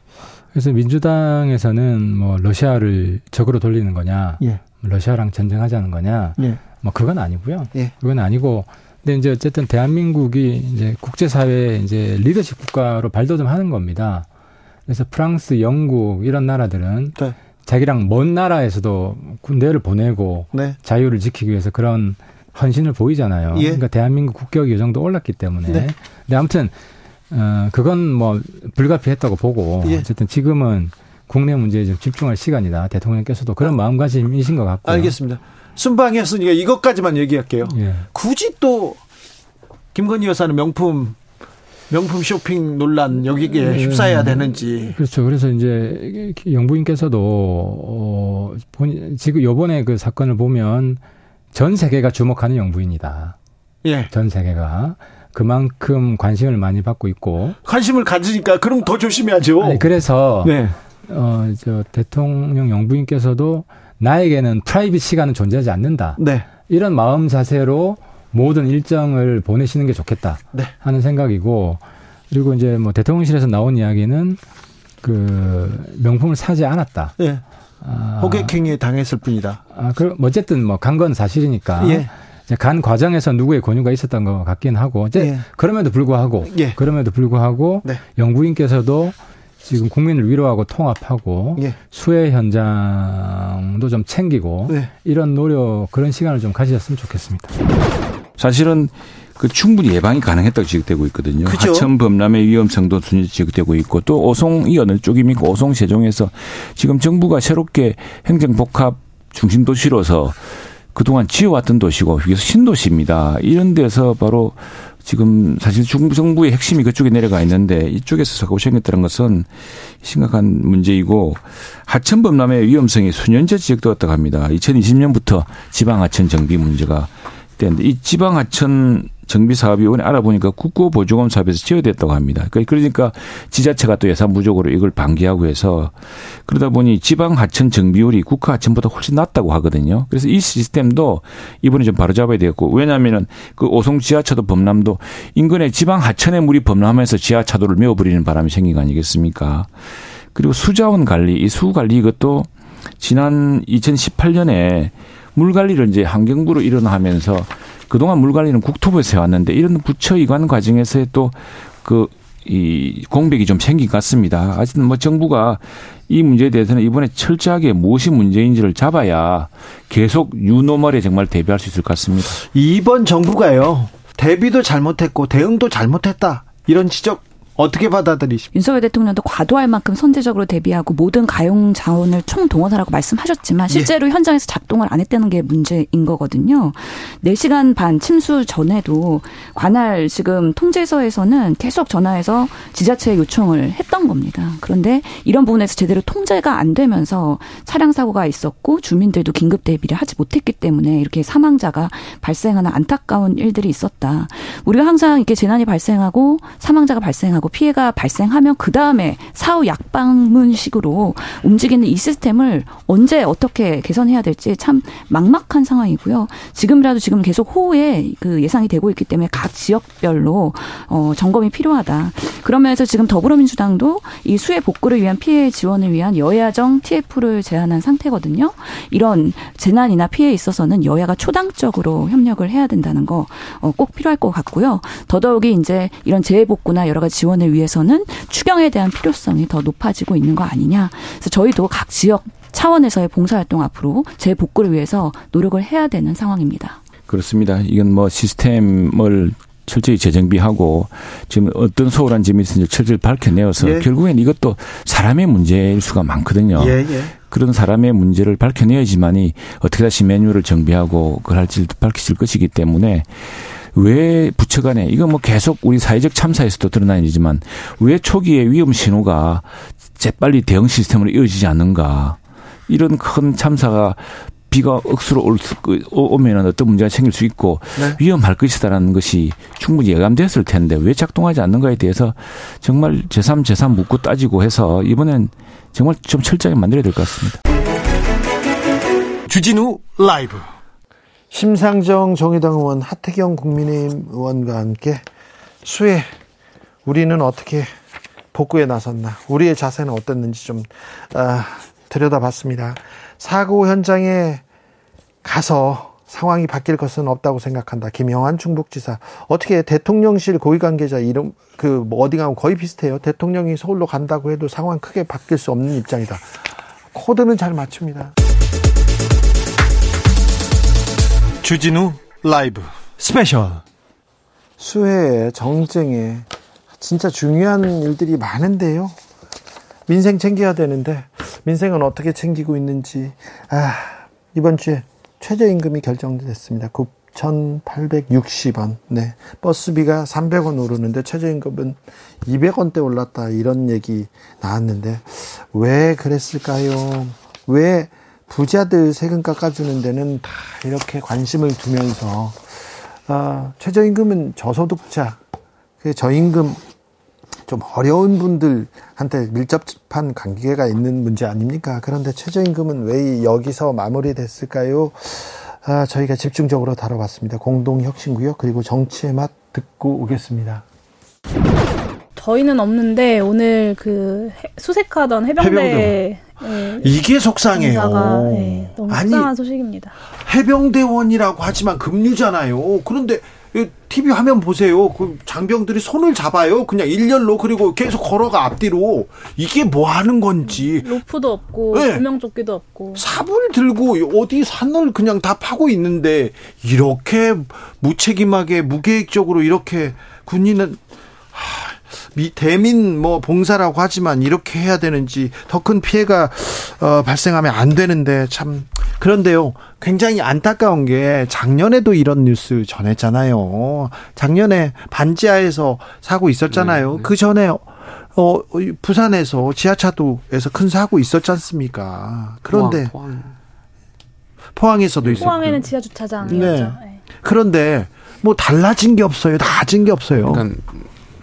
그래서 민주당에서는 뭐 러시아를 적으로 돌리는 거냐, 예. 러시아랑 전쟁하자는 거냐, 예. 뭐 그건 아니고요. 예. 그건 아니고 근데 이제 어쨌든 대한민국이 이제 국제사회 이제 리더십 국가로 발돋움하는 겁니다. 그래서 프랑스, 영국 이런 나라들은 네. 자기랑 먼 나라에서도 군대를 보내고 네. 자유를 지키기 위해서 그런 헌신을 보이잖아요. 예. 그러니까 대한민국 국격이 이 정도 올랐기 때문에. 네. 근데 아무튼 어 그건 뭐 불가피했다고 보고 예. 어쨌든 지금은 국내 문제에 좀 집중할 시간이다. 대통령께서도 그런 아, 마음가짐이신 것 같고요. 알겠습니다. 순방했으니까 이것까지만 얘기할게요. 예. 굳이 또 김건희 여사는 명품 명품 쇼핑 논란 여기에 네. 휩싸여야 되는지. 그렇죠. 그래서 이제 영부인께서도 어 지금 요번에 그 사건을 보면 전 세계가 주목하는 영부인이다. 예. 전 세계가 그만큼 관심을 많이 받고 있고 관심을 가지니까 그럼 더 조심해야죠. 아니, 그래서 네. 어 저 대통령 영부인께서도 나에게는 프라이빗 시간은 존재하지 않는다. 네. 이런 마음 자세로 모든 일정을 보내시는 게 좋겠다 네. 하는 생각이고 그리고 이제 뭐 대통령실에서 나온 이야기는 그 명품을 사지 않았다. 예. 아, 호객행위에 당했을 뿐이다. 아, 그럼 어쨌든 뭐 간 건 사실이니까. 예. 간 과정에서 누구의 권유가 있었던 것 같긴 하고, 이제 예. 그럼에도 불구하고, 예. 그럼에도 불구하고 네. 영부인께서도 지금 국민을 위로하고 통합하고 예. 수해 현장도 좀 챙기고 네. 이런 노력 그런 시간을 좀 가지셨으면 좋겠습니다. 사실은 그 충분히 예방이 가능했다고 지적되고 있거든요. 그죠? 하천 범람의 위험성도 지적되고 있고 또 오송이 어느 쪽입니까? 오송 세종에서 지금 정부가 새롭게 행정복합 중심 도시로서 그동안 지어왔던 도시고 여기서 신도시입니다. 이런 데서 바로 지금 사실 중국 정부의 핵심이 그쪽에 내려가 있는데 이쪽에서 사고 생겼다는 것은 심각한 문제이고 하천 범람의 위험성이 수년째 지적되었다고 합니다. 2020년부터 지방 하천 정비 문제가 되는데 이 지방 하천 정비 사업이 오늘 알아보니까 국고보조금 사업에서 제외됐다고 합니다. 그러니까, 그러니까 지자체가 또 예산 부족으로 이걸 방기하고 해서 그러다 보니 지방 하천 정비율이 국가 하천보다 훨씬 낮다고 하거든요. 그래서 이 시스템도 이번에 좀 바로잡아야 되겠고 왜냐하면은 그 오송 지하차도 범람도 인근에 지방 하천에 물이 범람해서 지하차도를 메워버리는 바람이 생긴 거 아니겠습니까? 그리고 수자원 관리, 이 수 관리 이것도 지난 2018년에 물 관리를 이제 환경부로 일어나면서 그동안 물 관리는 국토부에서 해왔는데 이런 부처 이관 과정에서의 또그 이 공백이 좀 생긴 것 같습니다. 하여튼 뭐 정부가 이 문제에 대해서는 이번에 철저하게 무엇이 문제인지를 잡아야 계속 유노멀에 정말 대비할 수 있을 것 같습니다. 이번 정부가요. 대비도 잘못했고 대응도 잘못했다. 이런 지적 어떻게 받아들이십니까? 윤석열 대통령도 과도할 만큼 선제적으로 대비하고 모든 가용 자원을 총동원하라고 말씀하셨지만 예. 실제로 예. 현장에서 작동을 안 했다는 게 문제인 거거든요. 4시간 반 침수 전에도 관할 지금 통제서에서는 계속 전화해서 지자체에 요청을 했던 겁니다. 그런데 이런 부분에서 제대로 통제가 안 되면서 차량 사고가 있었고 주민들도 긴급 대비를 하지 못했기 때문에 이렇게 사망자가 발생하는 안타까운 일들이 있었다. 우리가 항상 이렇게 재난이 발생하고 사망자가 발생하고 피해가 발생하면 그 다음에 사후 약방문식으로 움직이는 이 시스템을 언제 어떻게 개선해야 될지 참 막막한 상황이고요. 지금이라도 지금 계속 호우에 그 예상이 되고 있기 때문에 각 지역별로 어 점검이 필요하다. 그러면서 지금 더불어민주당도 이 수해 복구를 위한 피해 지원을 위한 여야정 TF를 제안한 상태거든요. 이런 재난이나 피해에 있어서는 여야가 초당적으로 협력을 해야 된다는 거꼭 어, 필요할 것 같고요. 더더욱이 이제 이런 재해 복구나 여러 가지 지원 지원을 위해서는 추경에 대한 필요성이 더 높아지고 있는 거 아니냐. 그래서 저희도 각 지역 차원에서의 봉사활동 앞으로 재복구를 위해서 노력을 해야 되는 상황입니다. 그렇습니다. 이건 뭐 시스템을 철저히 재정비하고 지금 어떤 소홀한 점이 있는지 철저히 밝혀내어서 예. 결국엔 이것도 사람의 문제일 수가 많거든요. 예, 예. 그런 사람의 문제를 밝혀내야지만이 어떻게 다시 메뉴를 정비하고 그걸 할지도 밝혀질 것이기 때문에 왜 부처 간에 이거 뭐 계속 우리 사회적 참사에서도 드러나지만 왜 초기에 위험 신호가 재빨리 대응 시스템으로 이어지지 않는가 이런 큰 참사가 비가 억수로 올 수, 그, 오면은 어떤 문제가 생길 수 있고 네. 위험할 것이다라는 것이 충분히 예감됐을 텐데 왜 작동하지 않는가에 대해서 정말 제3, 제3 묻고 따지고 해서 이번엔 정말 좀 철저하게 만들어야 될 것 같습니다. 주진우 라이브. 심상정 정의당 의원, 하태경 국민의힘 의원과 함께 수해 우리는 어떻게 복구에 나섰나, 우리의 자세는 어땠는지 좀 아, 들여다봤습니다. 사고 현장에 가서 상황이 바뀔 것은 없다고 생각한다. 김영환 충북지사. 어떻게 대통령실 고위 관계자 이름 그 뭐 어디 가면 거의 비슷해요. 대통령이 서울로 간다고 해도 상황 크게 바뀔 수 없는 입장이다. 코드는 잘 맞춥니다. 주진우 라이브 스페셜 수해에 정쟁에 진짜 중요한 일들이 많은데요. 민생 챙겨야 되는데 민생은 어떻게 챙기고 있는지 아 이번 주에 최저임금이 결정됐습니다. 9,860원. 네. 버스비가 300원 오르는데 최저임금은 200원대 올랐다. 이런 얘기 나왔는데 왜 그랬을까요? 왜 부자들 세금 깎아주는 데는 다 이렇게 관심을 두면서 아, 최저임금은 저소득자, 그 저임금 좀 어려운 분들한테 밀접한 관계가 있는 문제 아닙니까? 그런데 최저임금은 왜 여기서 마무리됐을까요? 아, 저희가 집중적으로 다뤄봤습니다. 공동혁신구역 그리고 정치의 맛 듣고 오겠습니다. 저희는 없는데 오늘 그 수색하던 해병대, 해병대. 네, 이게 속상해요. 네, 너무 속상한 아니, 소식입니다. 해병대원이라고 하지만 급류잖아요. 그런데 TV 화면 보세요. 그 장병들이 손을 잡아요. 그냥 일렬로 그리고 계속 걸어가 앞뒤로 이게 뭐 하는 건지. 로프도 없고 네. 구명조끼도 없고. 삽을 들고 어디 산을 그냥 다 파고 있는데 이렇게 무책임하게 무계획적으로 이렇게 군인은 하, 대민 뭐 봉사라고 하지만 이렇게 해야 되는지 더 큰 피해가 어, 발생하면 안 되는데 참 그런데요 굉장히 안타까운 게 작년에도 이런 뉴스 전했잖아요 작년에 반지하에서 사고 있었잖아요 네, 네. 그 전에 어 부산에서 지하차도에서 큰 사고 있었지 않습니까 그런데 포항, 포항. 에서도 있었고 포항에는 지하 주차장이었죠 네. 네. 그런데 뭐 달라진 게 없어요 나아진 게 없어요 그러니까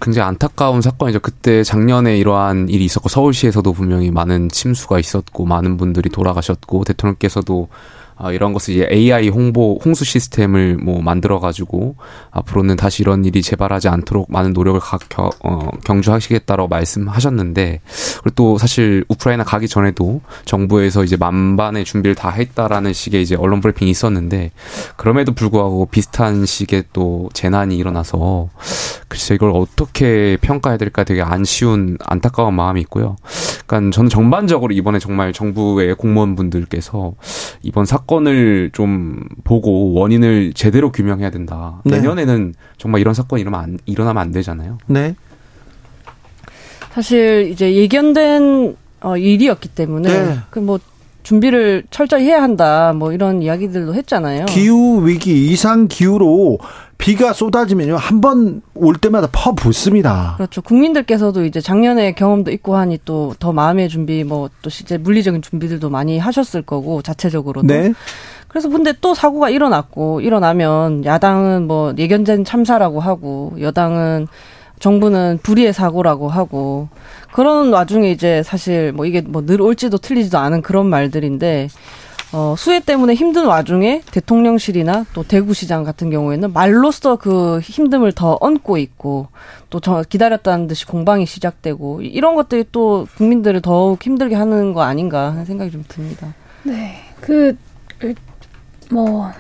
굉장히 안타까운 사건이죠. 그때 작년에 이러한 일이 있었고 서울시에서도 분명히 많은 침수가 있었고 많은 분들이 돌아가셨고 대통령께서도 아, 이런 것을 이제 AI 홍보 홍수 시스템을 뭐 만들어 가지고 앞으로는 다시 이런 일이 재발하지 않도록 많은 노력을 가, 겨, 어, 경주하시겠다라고 말씀하셨는데 그리고 또 사실 우크라이나 가기 전에도 정부에서 이제 만반의 준비를 다 했다라는 식의 이제 언론 브리핑이 있었는데 그럼에도 불구하고 비슷한 식의 또 재난이 일어나서 글쎄 이걸 어떻게 평가해야 될까 되게 안 쉬운 안타까운 마음이 있고요. 그러니까 저는 전반적으로 이번에 정말 정부의 공무원분들께서 이번 사건 사건을 좀 보고 원인을 제대로 규명해야 된다. 네. 내년에는 정말 이런 사건이 일어나면 안, 일어나면 안 되잖아요. 네. 사실 이제 예견된 어, 일이었기 때문에 네. 그뭐 준비를 철저히 해야 한다. 뭐 이런 이야기들도 했잖아요. 기후 위기 이상 기후로 비가 쏟아지면요 한 번 올 때마다 퍼 붓습니다. 그렇죠. 국민들께서도 이제 작년에 경험도 있고 하니 또 더 마음의 준비 뭐 또 실제 물리적인 준비들도 많이 하셨을 거고 자체적으로도. 네. 그래서 근데 또 사고가 일어났고 일어나면 야당은 뭐 예견된 참사라고 하고 여당은 정부는 불의의 사고라고 하고 그런 와중에 이제 사실 뭐 이게 뭐늘 옳지도 틀리지도 않은 그런 말들인데 어, 수해 때문에 힘든 와중에 대통령실이나 또 대구시장 같은 경우에는 말로써 그 힘듦을 더 얹고 있고 또저 기다렸다는 듯이 공방이 시작되고 이런 것들이 또 국민들을 더욱 힘들게 하는 거 아닌가 하는 생각이 좀 듭니다. 네. 그, 뭐,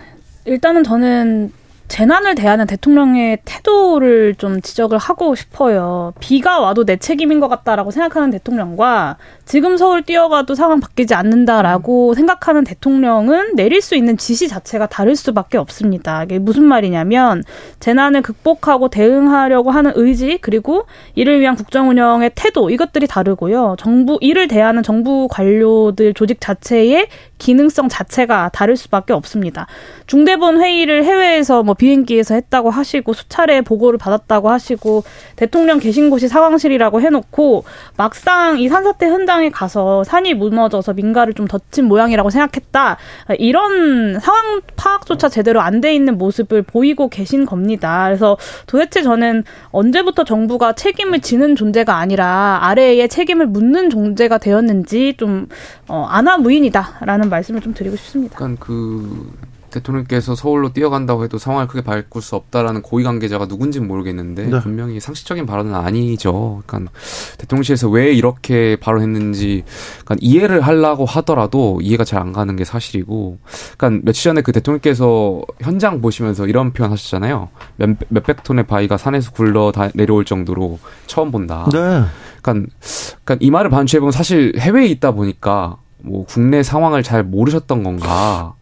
일단은 저는 재난을 대하는 대통령의 태도를 좀 지적을 하고 싶어요. 비가 와도 내 책임인 것 같다라고 생각하는 대통령과 지금 서울 뛰어가도 상황 바뀌지 않는다라고 생각하는 대통령은 내릴 수 있는 지시 자체가 다를 수밖에 없습니다. 이게 무슨 말이냐면 재난을 극복하고 대응하려고 하는 의지 그리고 이를 위한 국정 운영의 태도 이것들이 다르고요. 정부 이를 대하는 정부 관료들 조직 자체의 기능성 자체가 다를 수밖에 없습니다. 중대본 회의를 해외에서 뭐 비행기에서 했다고 하시고 수차례 보고를 받았다고 하시고 대통령 계신 곳이 상황실이라고 해놓고 막상 이 산사태 현장에 가서 산이 무너져서 민가를 좀 덧친 모양이라고 생각했다 이런 상황 파악조차 제대로 안 돼 있는 모습을 보이고 계신 겁니다. 그래서 도대체 저는 언제부터 정부가 책임을 지는 존재가 아니라 아래에 책임을 묻는 존재가 되었는지 좀 어, 아나무인이다라는 말씀을 좀 드리고 싶습니다. 그러니까 그 대통령께서 서울로 뛰어간다고 해도 상황을 크게 바꿀 수 없다라는 고위 관계자가 누군지는 모르겠는데 네. 분명히 상식적인 발언은 아니죠. 그러니까 대통령실에서 왜 이렇게 발언했는지 그러니까 이해를 하려고 하더라도 이해가 잘 안 가는 게 사실이고 그러니까 며칠 전에 그 대통령께서 현장 보시면서 이런 표현 하셨잖아요. 몇, 몇백 톤의 바위가 산에서 굴러 내려올 정도로 처음 본다. 네. 그러니까, 그러니까 이 말을 반추해 보면 사실 해외에 있다 보니까 뭐 국내 상황을 잘 모르셨던 건가.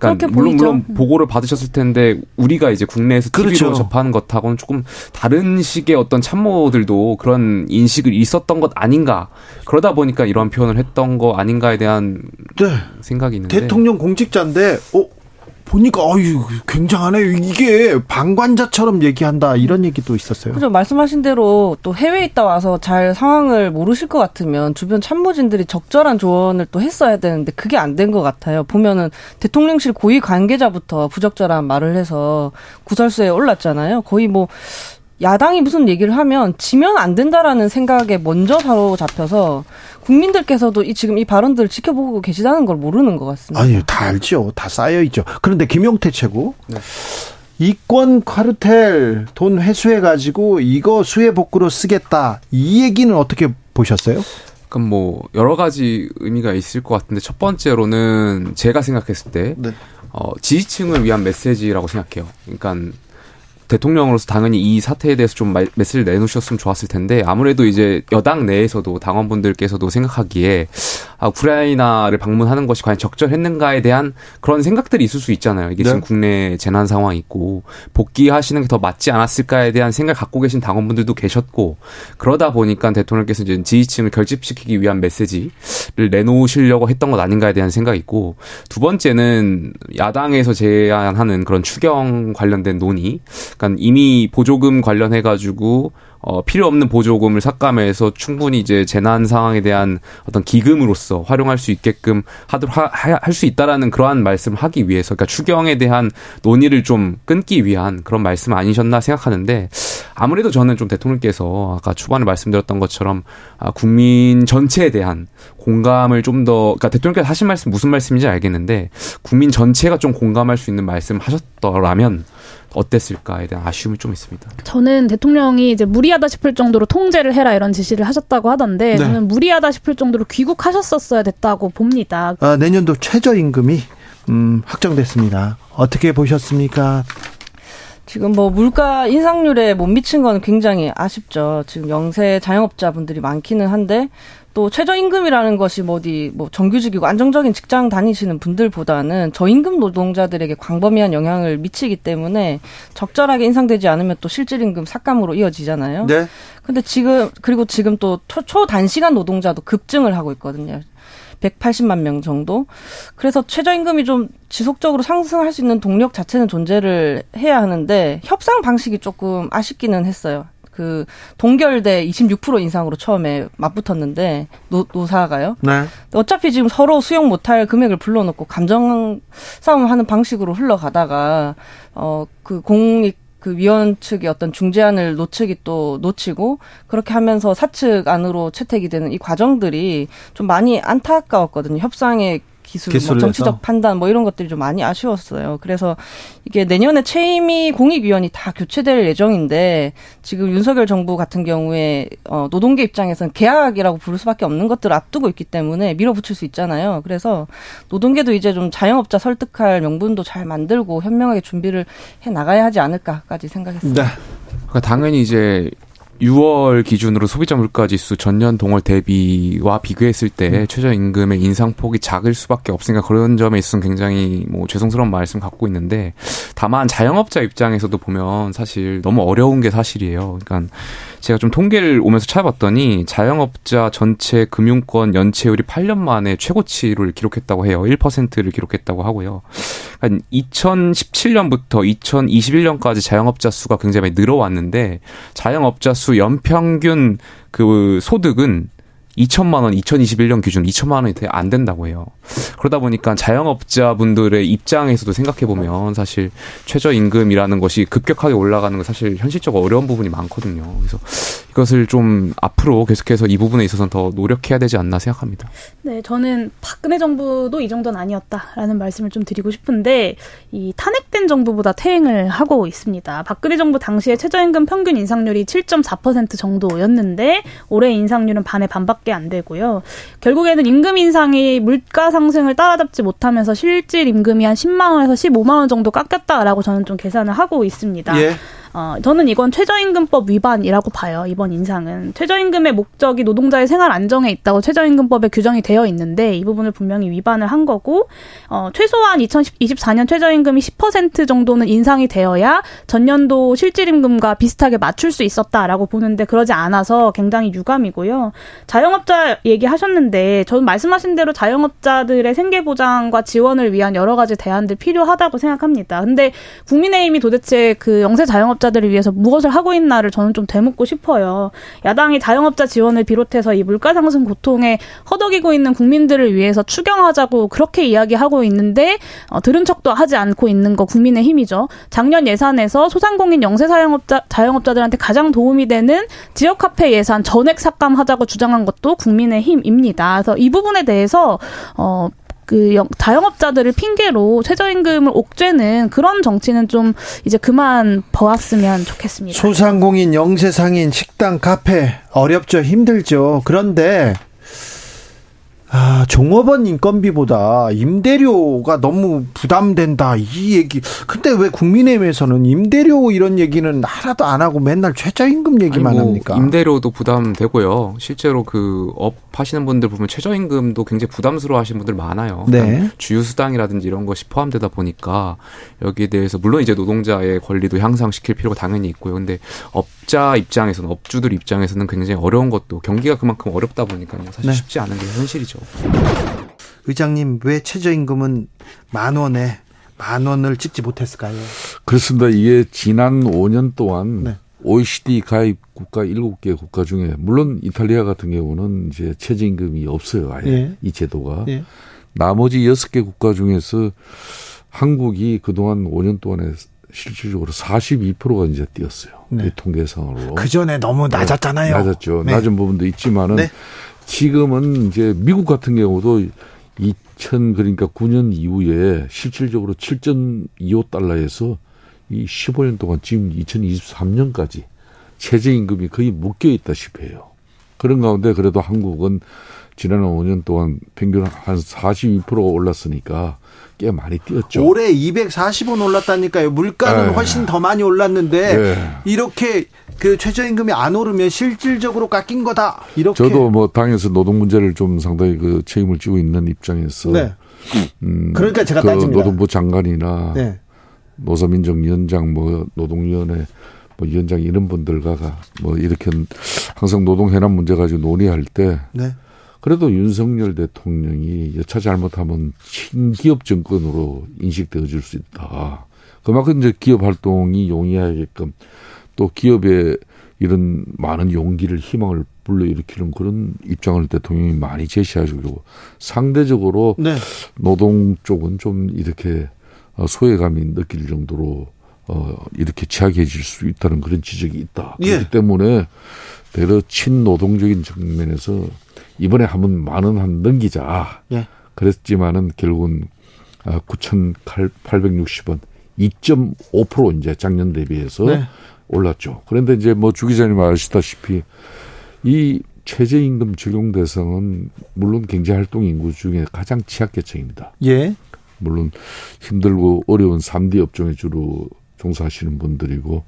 그러니까 물론 보이죠. 물론 보고를 받으셨을 텐데 우리가 이제 국내에서 TV로 그렇죠. 접하는 것하고는 조금 다른 식의 어떤 참모들도 그런 인식을 있었던 것 아닌가 그러다 보니까 이런 표현을 했던 거 아닌가에 대한 네. 생각이 있는데 대통령 공직자인데 어 보니까 어유 굉장하네 이게 방관자처럼 얘기한다 이런 얘기도 있었어요. 그죠 말씀하신 대로 또 해외에 있다 와서 잘 상황을 모르실 것 같으면 주변 참모진들이 적절한 조언을 또 했어야 되는데 그게 안 된 것 같아요. 보면은 대통령실 고위 관계자부터 부적절한 말을 해서 구설수에 올랐잖아요. 거의 뭐 야당이 무슨 얘기를 하면 지면 안 된다라는 생각에 먼저 바로 잡혀서 국민들께서도 이 지금 이 발언들을 지켜보고 계시다는 걸 모르는 것 같습니다. 아니, 다 알죠. 다 쌓여 있죠. 그런데 김용태 최고 네. 이권 카르텔 돈 회수해 가지고 이거 수해 복구로 쓰겠다. 이 얘기는 어떻게 보셨어요? 그럼 뭐 여러 가지 의미가 있을 것 같은데 첫 번째로는 제가 생각했을 때 네. 어, 지지층을 위한 메시지라고 생각해요. 그러니까 대통령으로서 당연히 이 사태에 대해서 좀 메시지를 내놓으셨으면 좋았을 텐데 아무래도 이제 여당 내에서도 당원분들께서도 생각하기에 아, 우크라이나를 방문하는 것이 과연 적절했는가에 대한 그런 생각들이 있을 수 있잖아요. 이게 네. 지금 국내 재난 상황이 있고 복귀하시는 게 더 맞지 않았을까에 대한 생각 을 갖고 계신 당원분들도 계셨고 그러다 보니까 대통령께서 이제 지지층을 결집시키기 위한 메시지를 내놓으시려고 했던 것 아닌가에 대한 생각이 있고 두 번째는 야당에서 제안하는 그런 추경 관련된 논의 그러니까 이미 보조금 관련해 가지고 어, 필요 없는 보조금을 삭감해서 충분히 이제 재난 상황에 대한 어떤 기금으로서 활용할 수 있게끔 하도록 할 수 있다라는 그러한 말씀을 하기 위해서 그러니까 추경에 대한 논의를 좀 끊기 위한 그런 말씀 아니셨나 생각하는데 아무래도 저는 좀 대통령께서 아까 초반에 말씀드렸던 것처럼 아, 국민 전체에 대한 공감을 좀 더 그러니까 대통령께서 하신 말씀 무슨 말씀인지 알겠는데 국민 전체가 좀 공감할 수 있는 말씀 하셨더라면 어땠을까에 대한 아쉬움이 좀 있습니다. 저는 대통령이 이제 무리하다 싶을 정도로 통제를 해라 이런 지시를 하셨다고 하던데 네. 저는 무리하다 싶을 정도로 귀국하셨었어야 됐다고 봅니다. 아, 내년도 최저임금이 음, 확정됐습니다. 어떻게 보셨습니까? 지금 뭐 물가 인상률에 못 미친 건 굉장히 아쉽죠. 지금 영세 자영업자분들이 많기는 한데 또 최저임금이라는 것이 뭐 어디 뭐 정규직이고 안정적인 직장 다니시는 분들보다는 저임금 노동자들에게 광범위한 영향을 미치기 때문에 적절하게 인상되지 않으면 또 실질임금 삭감으로 이어지잖아요. 네. 근데 지금 그리고 지금 또 초, 초단시간 노동자도 급증을 하고 있거든요. 180만 명 정도. 그래서 최저임금이 좀 지속적으로 상승할 수 있는 동력 자체는 존재를 해야 하는데 협상 방식이 조금 아쉽기는 했어요. 그 동결대 26% 인상으로 처음에 맞붙었는데 노, 노사가요. 네. 어차피 지금 서로 수용 못할 금액을 불러놓고 감정 싸움하는 방식으로 흘러가다가 어 그 공익 그 위원 측의 어떤 중재안을 노측이 또 놓치고 그렇게 하면서 사측 안으로 채택이 되는 이 과정들이 좀 많이 안타까웠거든요. 협상의 기술, 뭐 정치적 판단 뭐 이런 것들이 좀 많이 아쉬웠어요. 그래서 이게 내년에 최임이 공익위원이 다 교체될 예정인데 지금 윤석열 정부 같은 경우에 어, 노동계 입장에서는 계약이라고 부를 수밖에 없는 것들을 앞두고 있기 때문에 밀어붙일 수 있잖아요. 그래서 노동계도 이제 좀 자영업자 설득할 명분도 잘 만들고 현명하게 준비를 해 나가야 하지 않을까까지 생각했습니다. 네. 그러니까 당연히 이제 6월 기준으로 소비자 물가 지수 전년 동월 대비와 비교했을 때 음. 최저임금의 인상폭이 작을 수밖에 없으니까 그런 점에 있어서는 굉장히 뭐 죄송스러운 말씀 갖고 있는데 다만 자영업자 입장에서도 보면 사실 너무 어려운 게 사실이에요. 그러니까 제가 좀 통계를 오면서 찾아봤더니 자영업자 전체 금융권 연체율이 8년 만에 최고치를 기록했다고 해요. 1%를 기록했다고 하고요. 그러니까 2017년부터 2021년까지 자영업자 수가 굉장히 많이 늘어왔는데 자영업자 수 연평균 그 소득은 2천만 원, 2021년 기준 2천만 원이 안 된다고 해요. 그러다 보니까 자영업자분들의 입장에서도 생각해 보면 사실 최저 임금이라는 것이 급격하게 올라가는 건 사실 현실적으로 어려운 부분이 많거든요. 그래서 이것을 좀 앞으로 계속해서 이 부분에 있어서는 더 노력해야 되지 않나 생각합니다. 네, 저는 박근혜 정부도 이 정도는 아니었다라는 말씀을 좀 드리고 싶은데 이 탄핵된 정부보다 퇴행을 하고 있습니다. 박근혜 정부 당시에 최저임금 평균 인상률이 7.4% 정도였는데 올해 인상률은 반에 반 밖에 안 되고요. 결국에는 임금 인상이 물가 상승을 따라잡지 못하면서 실질 임금이 한 10만 원에서 15만 원 정도 깎였다라고 저는 좀 계산을 하고 있습니다. 예. 어, 저는 이건 최저임금법 위반이라고 봐요. 이번 인상은 최저임금의 목적이 노동자의 생활 안정에 있다고 최저임금법에 규정이 되어 있는데 이 부분을 분명히 위반을 한 거고 어, 최소한 2024년 최저임금이 10% 정도는 인상이 되어야 전년도 실질임금과 비슷하게 맞출 수 있었다라고 보는데 그러지 않아서 굉장히 유감이고요. 자영업자 얘기하셨는데 저는 말씀하신 대로 자영업자들의 생계 보장과 지원을 위한 여러 가지 대안들 필요하다고 생각합니다. 근데 국민의힘이 도대체 그 영세 자영업 자영업자들을 위해서 무엇을 하고 있나를 저는 좀 되묻고 싶어요. 야당이 자영업자 지원을 비롯해서 이 물가 상승 고통에 허덕이고 있는 국민들을 위해서 추경하자고 그렇게 이야기하고 있는데 어, 들은 척도 하지 않고 있는 거 국민의 힘이죠. 작년 예산에서 소상공인 영세 자영업자 자영업자들한테 가장 도움이 되는 지역 카페 예산 전액 삭감하자고 주장한 것도 국민의 힘입니다. 그래서 이 부분에 대해서 어 그 자영업자들을 핑계로 최저임금을 옥죄는 그런 정치는 좀 이제 그만 보았으면 좋겠습니다. 소상공인, 영세상인, 식당, 카페 어렵죠, 힘들죠. 그런데 아, 종업원 인건비보다 임대료가 너무 부담된다. 이 얘기. 근데 왜 국민의힘에서는 임대료 이런 얘기는 하나도 안 하고 맨날 최저임금 얘기만 뭐 합니까? 임대료도 부담되고요. 실제로 그 업 하시는 분들 보면 최저임금도 굉장히 부담스러워 하시는 분들 많아요. 네. 주휴수당이라든지 이런 것이 포함되다 보니까 여기에 대해서 물론 이제 노동자의 권리도 향상시킬 필요가 당연히 있고요. 근데 업자 입장에서는 업주들 입장에서는 굉장히 어려운 것도 경기가 그만큼 어렵다 보니까요. 사실 네. 쉽지 않은 게 현실이죠. 의장님 왜 최저임금은 만 원에 만 원을 찍지 못했을까요? 그렇습니다. 이게 지난 5년 동안 네. OECD 가입 국가 7개 국가 중에 물론 이탈리아 같은 경우는 이제 최저임금이 없어요. 아예 예. 이 제도가. 예. 나머지 6개 국가 중에서 한국이 그동안 5년 동안에 실질적으로 42%가 이제 뛰었어요. 네. 통계상으로. 그 전에 너무 낮았잖아요. 네, 낮았죠. 네. 낮은 부분도 있지만은 네. 지금은 이제 미국 같은 경우도 2000 그러니까 9년 이후에 실질적으로 7.25 달러에서 이 15년 동안 지금 2023년까지 최저 임금이 거의 묶여 있다시피 해요. 그런 가운데 그래도 한국은 지난 5년 동안 평균 한 42% 올랐으니까 꽤 많이 뛰었죠. 올해 240원 올랐다니까요. 물가는 네. 훨씬 더 많이 올랐는데 네. 이렇게 그 최저임금이 안 오르면 실질적으로 깎인 거다. 이렇게 저도 뭐 당에서 노동 문제를 좀 상당히 그 책임을 지고 있는 입장에서 네. 음, 그러니까 제가 그 따집니다. 노동부 장관이나 네. 노사민정위원장 뭐 노동위원회 뭐 위원장 이런 분들과 뭐 이렇게 항상 노동 해남 문제 가지고 논의할 때 네. 그래도 윤석열 대통령이 여차 잘못하면 친기업 정권으로 인식되어질 수 있다. 그만큼 이제 기업 활동이 용이하게끔 또 기업에 이런 많은 용기를 희망을 불러일으키는 그런 입장을 대통령이 많이 제시하시고 상대적으로 네. 노동 쪽은 좀 이렇게 어, 소외감이 느낄 정도로 어 이렇게 취약해질 수 있다는 그런 지적이 있다. 예. 그렇기 때문에 대러 친노동적인 측면에서 이번에 한번 만 원 한 넘기자. 예. 그랬지만은 결국은 9,860원, 2.5% 이제 작년 대비해서 네. 올랐죠. 그런데 이제 뭐 주 기자님 아시다시피 이 최저임금 적용 대상은 물론 경제활동 인구 중에 가장 취약계층입니다. 예. 물론 힘들고 어려운 3D 업종에 주로 종사하시는 분들이고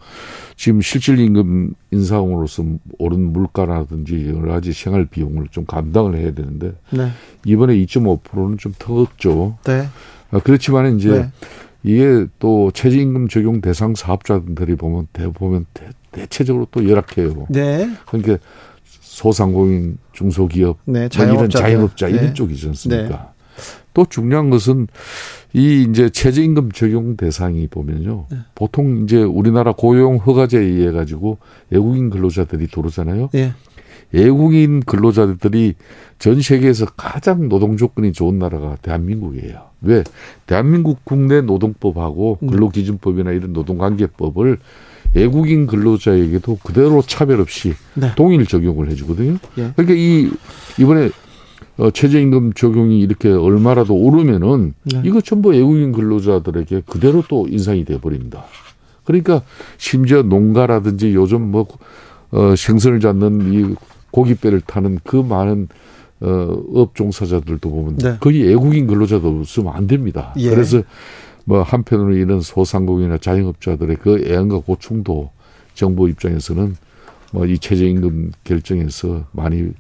지금 실질 임금 인상으로서 오른 물가라든지 여러 가지 생활 비용을 좀 감당을 해야 되는데 네. 이번에 2.5%는 좀 터졌죠. 네. 아, 그렇지만 이제 네. 이게 또 최저임금 적용 대상 사업자들이 보면 대보면 대, 대체적으로 또 열악해요. 네. 그러니까 소상공인, 중소기업, 네, 자영업자, 자영업자 이런 네. 쪽이지 않습니까? 네. 또 중요한 것은 이 이제 최저임금 적용 대상이 보면요. 네. 보통 이제 우리나라 고용 허가제에 의해 가지고 외국인 근로자들이 들어오잖아요. 네. 외국인 근로자들이 전 세계에서 가장 노동 조건이 좋은 나라가 대한민국이에요. 왜? 대한민국 국내 노동법하고 음. 근로기준법이나 이런 노동관계법을 외국인 근로자에게도 그대로 차별 없이 네. 동일 적용을 해주거든요. 예. 그러니까 이 이번에 어, 최저임금 적용이 이렇게 얼마라도 오르면은 네. 이거 전부 외국인 근로자들에게 그대로 또 인상이 돼 버립니다. 그러니까 심지어 농가라든지 요즘 뭐 어, 생선을 잡는 이 고깃배를 타는 그 많은 어, 업 종사자들도 보면 네. 거의 외국인 근로자도 없으면 안 됩니다. 예. 그래서 뭐 한편으로 이런 소상공인이나 자영업자들의 그 애환과 고충도 정부 입장에서는 뭐 이 최저임금 결정에서 많이 어,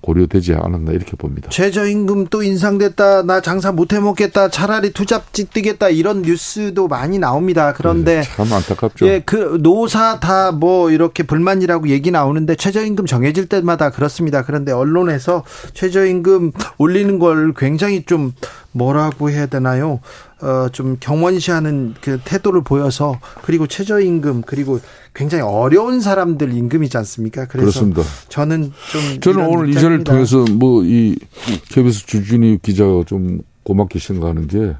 고려되지 않았나 이렇게 봅니다. 최저임금 또 인상됐다. 나 장사 못 해 먹겠다. 차라리 투잡지 뜨겠다. 이런 뉴스도 많이 나옵니다. 그런데 네, 참 안타깝죠. 예, 그 노사 다 뭐 이렇게 불만이라고 얘기 나오는데 최저임금 정해질 때마다 그렇습니다. 그런데 언론에서 최저임금 올리는 걸 굉장히 좀 뭐라고 해야 되나요? 어, 좀 경원시하는 그 태도를 보여서 그리고 최저임금 그리고 굉장히 어려운 사람들 임금이지 않습니까? 그래서 그렇습니다. 저는 좀 저는 오늘 이 자리를 통해서 뭐 이 KBS 주준희 기자가 좀 고맙게 생각하는 게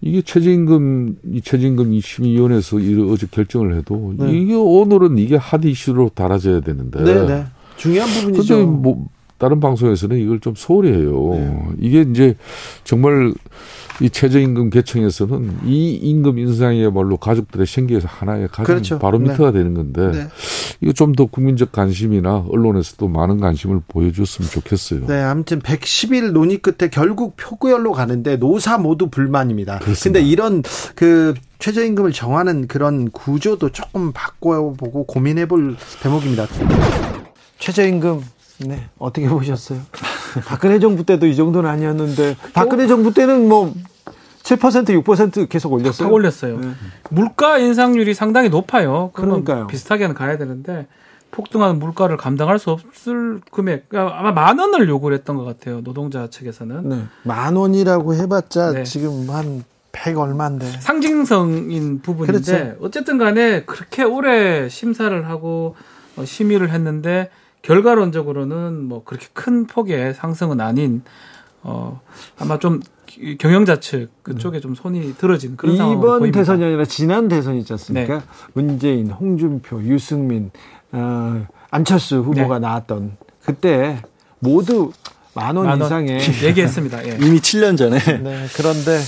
이게 최저임금 이 최저임금 심의위원회에서 어제 결정을 해도 네. 이게 오늘은 이게 핫 이슈로 달아져야 되는데 네, 네. 중요한 부분이죠. 근데 뭐 다른 방송에서는 이걸 좀 소홀히 해요. 네. 이게 이제 정말 이 최저임금 개청에서는 이 임금 인상이야말로 가족들의 생계에서 하나의 가장 그렇죠. 바로미터가 네. 되는 건데 네. 이거 좀 더 국민적 관심이나 언론에서도 많은 관심을 보여줬으면 좋겠어요. 네, 아무튼 110일 논의 끝에 결국 표구열로 가는데 노사 모두 불만입니다. 그런데 이런 그 최저임금을 정하는 그런 구조도 조금 바꿔보고 고민해볼 대목입니다. 최저임금 네, 어떻게 보셨어요? 박근혜 정부 때도 이 정도는 아니었는데 박근혜 정부 때는 뭐 7% 6% 계속 올렸어요. 다 올렸어요. 네. 물가 인상률이 상당히 높아요. 그러니까요. 비슷하게는 가야 되는데 폭등하는 물가를 감당할 수 없을 금액 그러니까 아마 만 원을 요구를 했던 것 같아요. 노동자 측에서는. 네. 만 원이라고 해봤자 네. 지금 한 100 얼마인데. 상징성인 부분인데 그렇죠. 어쨌든 간에 그렇게 오래 심사를 하고 어, 심의를 했는데 결과론적으로는 뭐 그렇게 큰 폭의 상승은 아닌 어 아마 좀 경영자 측 그쪽에 좀 손이 들어진 그런 상황 이번 대선이 아니라 지난 대선 있지 않습니까? 네. 문재인, 홍준표, 유승민, 어, 안철수 후보가 네. 나왔던 그때 모두 만원 만 이상의 얘기했습니다. 예. 이미 7년 전에. 네, 그런데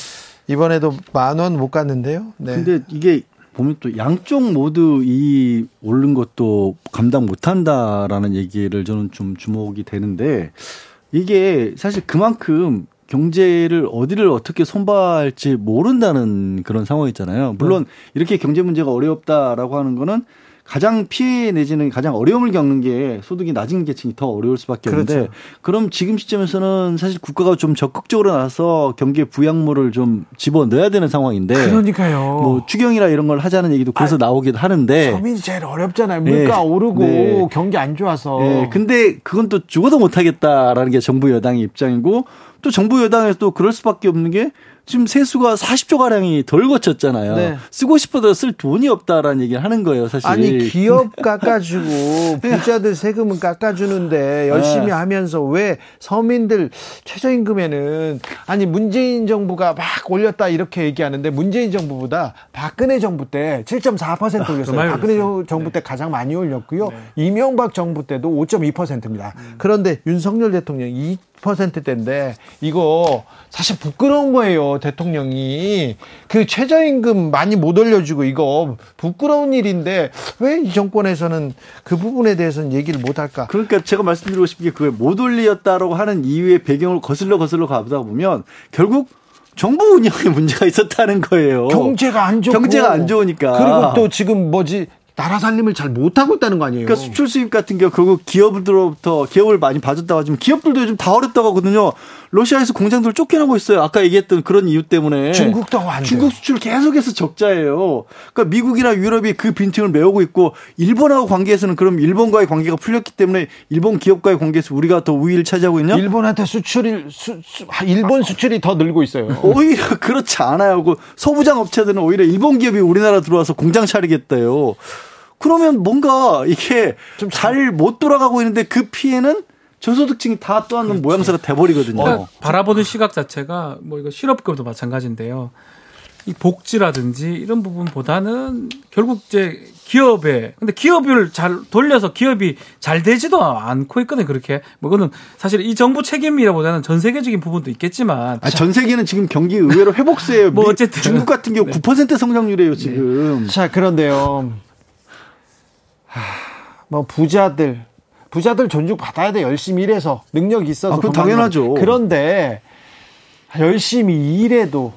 이번에도 만 원 못 갔는데요. 네. 근데 이게 보면 또 양쪽 모두 이 오른 것도 감당 못 한다라는 얘기를 저는 좀 주목이 되는데 이게 사실 그만큼 경제를 어디를 어떻게 손봐할지 모른다는 그런 상황이잖아요. 물론 네. 이렇게 경제 문제가 어렵다라고 하는 거는 가장 피해 내지는 가장 어려움을 겪는 게 소득이 낮은 계층이 더 어려울 수밖에 없는데 그렇죠. 그럼 지금 시점에서는 사실 국가가 좀 적극적으로 나서 경제 부양물을 좀 집어 넣어야 되는 상황인데 그러니까요. 뭐 추경이나 이런 걸 하자는 얘기도 그래서 아, 나오기도 하는데 서민이 제일 어렵잖아요. 물가 네. 오르고 네. 경기 안 좋아서. 네. 근데 그건 또 죽어도 못 하겠다라는 게 정부 여당의 입장이고 또 정부 여당에서 또 그럴 수밖에 없는 게 지금 세수가 40조 가량이 덜 거쳤잖아요. 네. 쓰고 싶어도 쓸 돈이 없다라는 얘기를 하는 거예요, 사실. 아니 기업 깎아주고 네. 부자들 세금은 깎아주는데 열심히 네. 하면서 왜 서민들 최저임금에는 아니 문재인 정부가 막 올렸다 이렇게 얘기하는데 문재인 정부보다 박근혜 정부 때 7.4% 아, 올렸어요. 아, 박근혜 정부 때 네. 가장 많이 올렸고요. 네. 이명박 정부 때도 5.2%입니다. 음. 그런데 윤석열 대통령 2%대인데 이거 사실 부끄러운 거예요. 대통령이 그 최저임금 많이 못 올려주고 이거 부끄러운 일인데 왜 이 정권에서는 그 부분에 대해서는 얘기를 못 할까? 그러니까 제가 말씀드리고 싶은 게 그게 못 올렸다라고 하는 이유의 배경을 거슬러 거슬러 가보다 보면 결국 정부 운영에 문제가 있었다는 거예요. 경제가 안 좋고 경제가 안 좋으니까 그리고 또 지금 뭐지 나라 살림을 잘 못하고 있다는 거 아니에요? 그러니까 수출 수입 같은 경우 결국 기업들로부터 기업을 많이 봐줬다고 하지만 기업들도 요즘 다 어렵다고 하거든요. 러시아에서 공장들 쫓겨나고 있어요. 아까 얘기했던 그런 이유 때문에. 중국도 안 중국 수출 계속해서 적자예요. 그러니까 미국이나 유럽이 그 빈틈을 메우고 있고 일본하고 관계에서는 그럼 일본과의 관계가 풀렸기 때문에 일본 기업과의 관계에서 우리가 더 우위를 차지하고 있냐? 일본한테 수출이 수, 수, 일본 수출이 더 늘고 있어요. 오히려 그렇지 않아요. 그 소부장 업체들은 오히려 일본 기업이 우리나라 들어와서 공장 차리겠대요. 그러면 뭔가 이게 좀잘못 돌아가고 있는데 그 피해는 저소득층이 다 떠안는 그렇지. 모양새가 돼버리거든요. 그러니까 바라보는 시각 자체가 뭐 이거 실업급도 마찬가지인데요. 이 복지라든지 이런 부분보다는 결국 이제 기업에 근데 기업을 잘 돌려서 기업이 잘 되지도 않고 있거든요 그렇게 뭐 그거는 사실 이 정부 책임이라보다는 전 세계적인 부분도 있겠지만 아, 전 세계는 지금 경기 의외로 회복세예요. 뭐 어쨌든 중국 같은 경우 네. 9% 성장률이에요 지금. 네. 자 그런데요. 뭐 부자들 부자들 존중 받아야 돼 열심히 일해서 능력 있어서. 아, 그 당연하죠. 그런데 열심히 일해도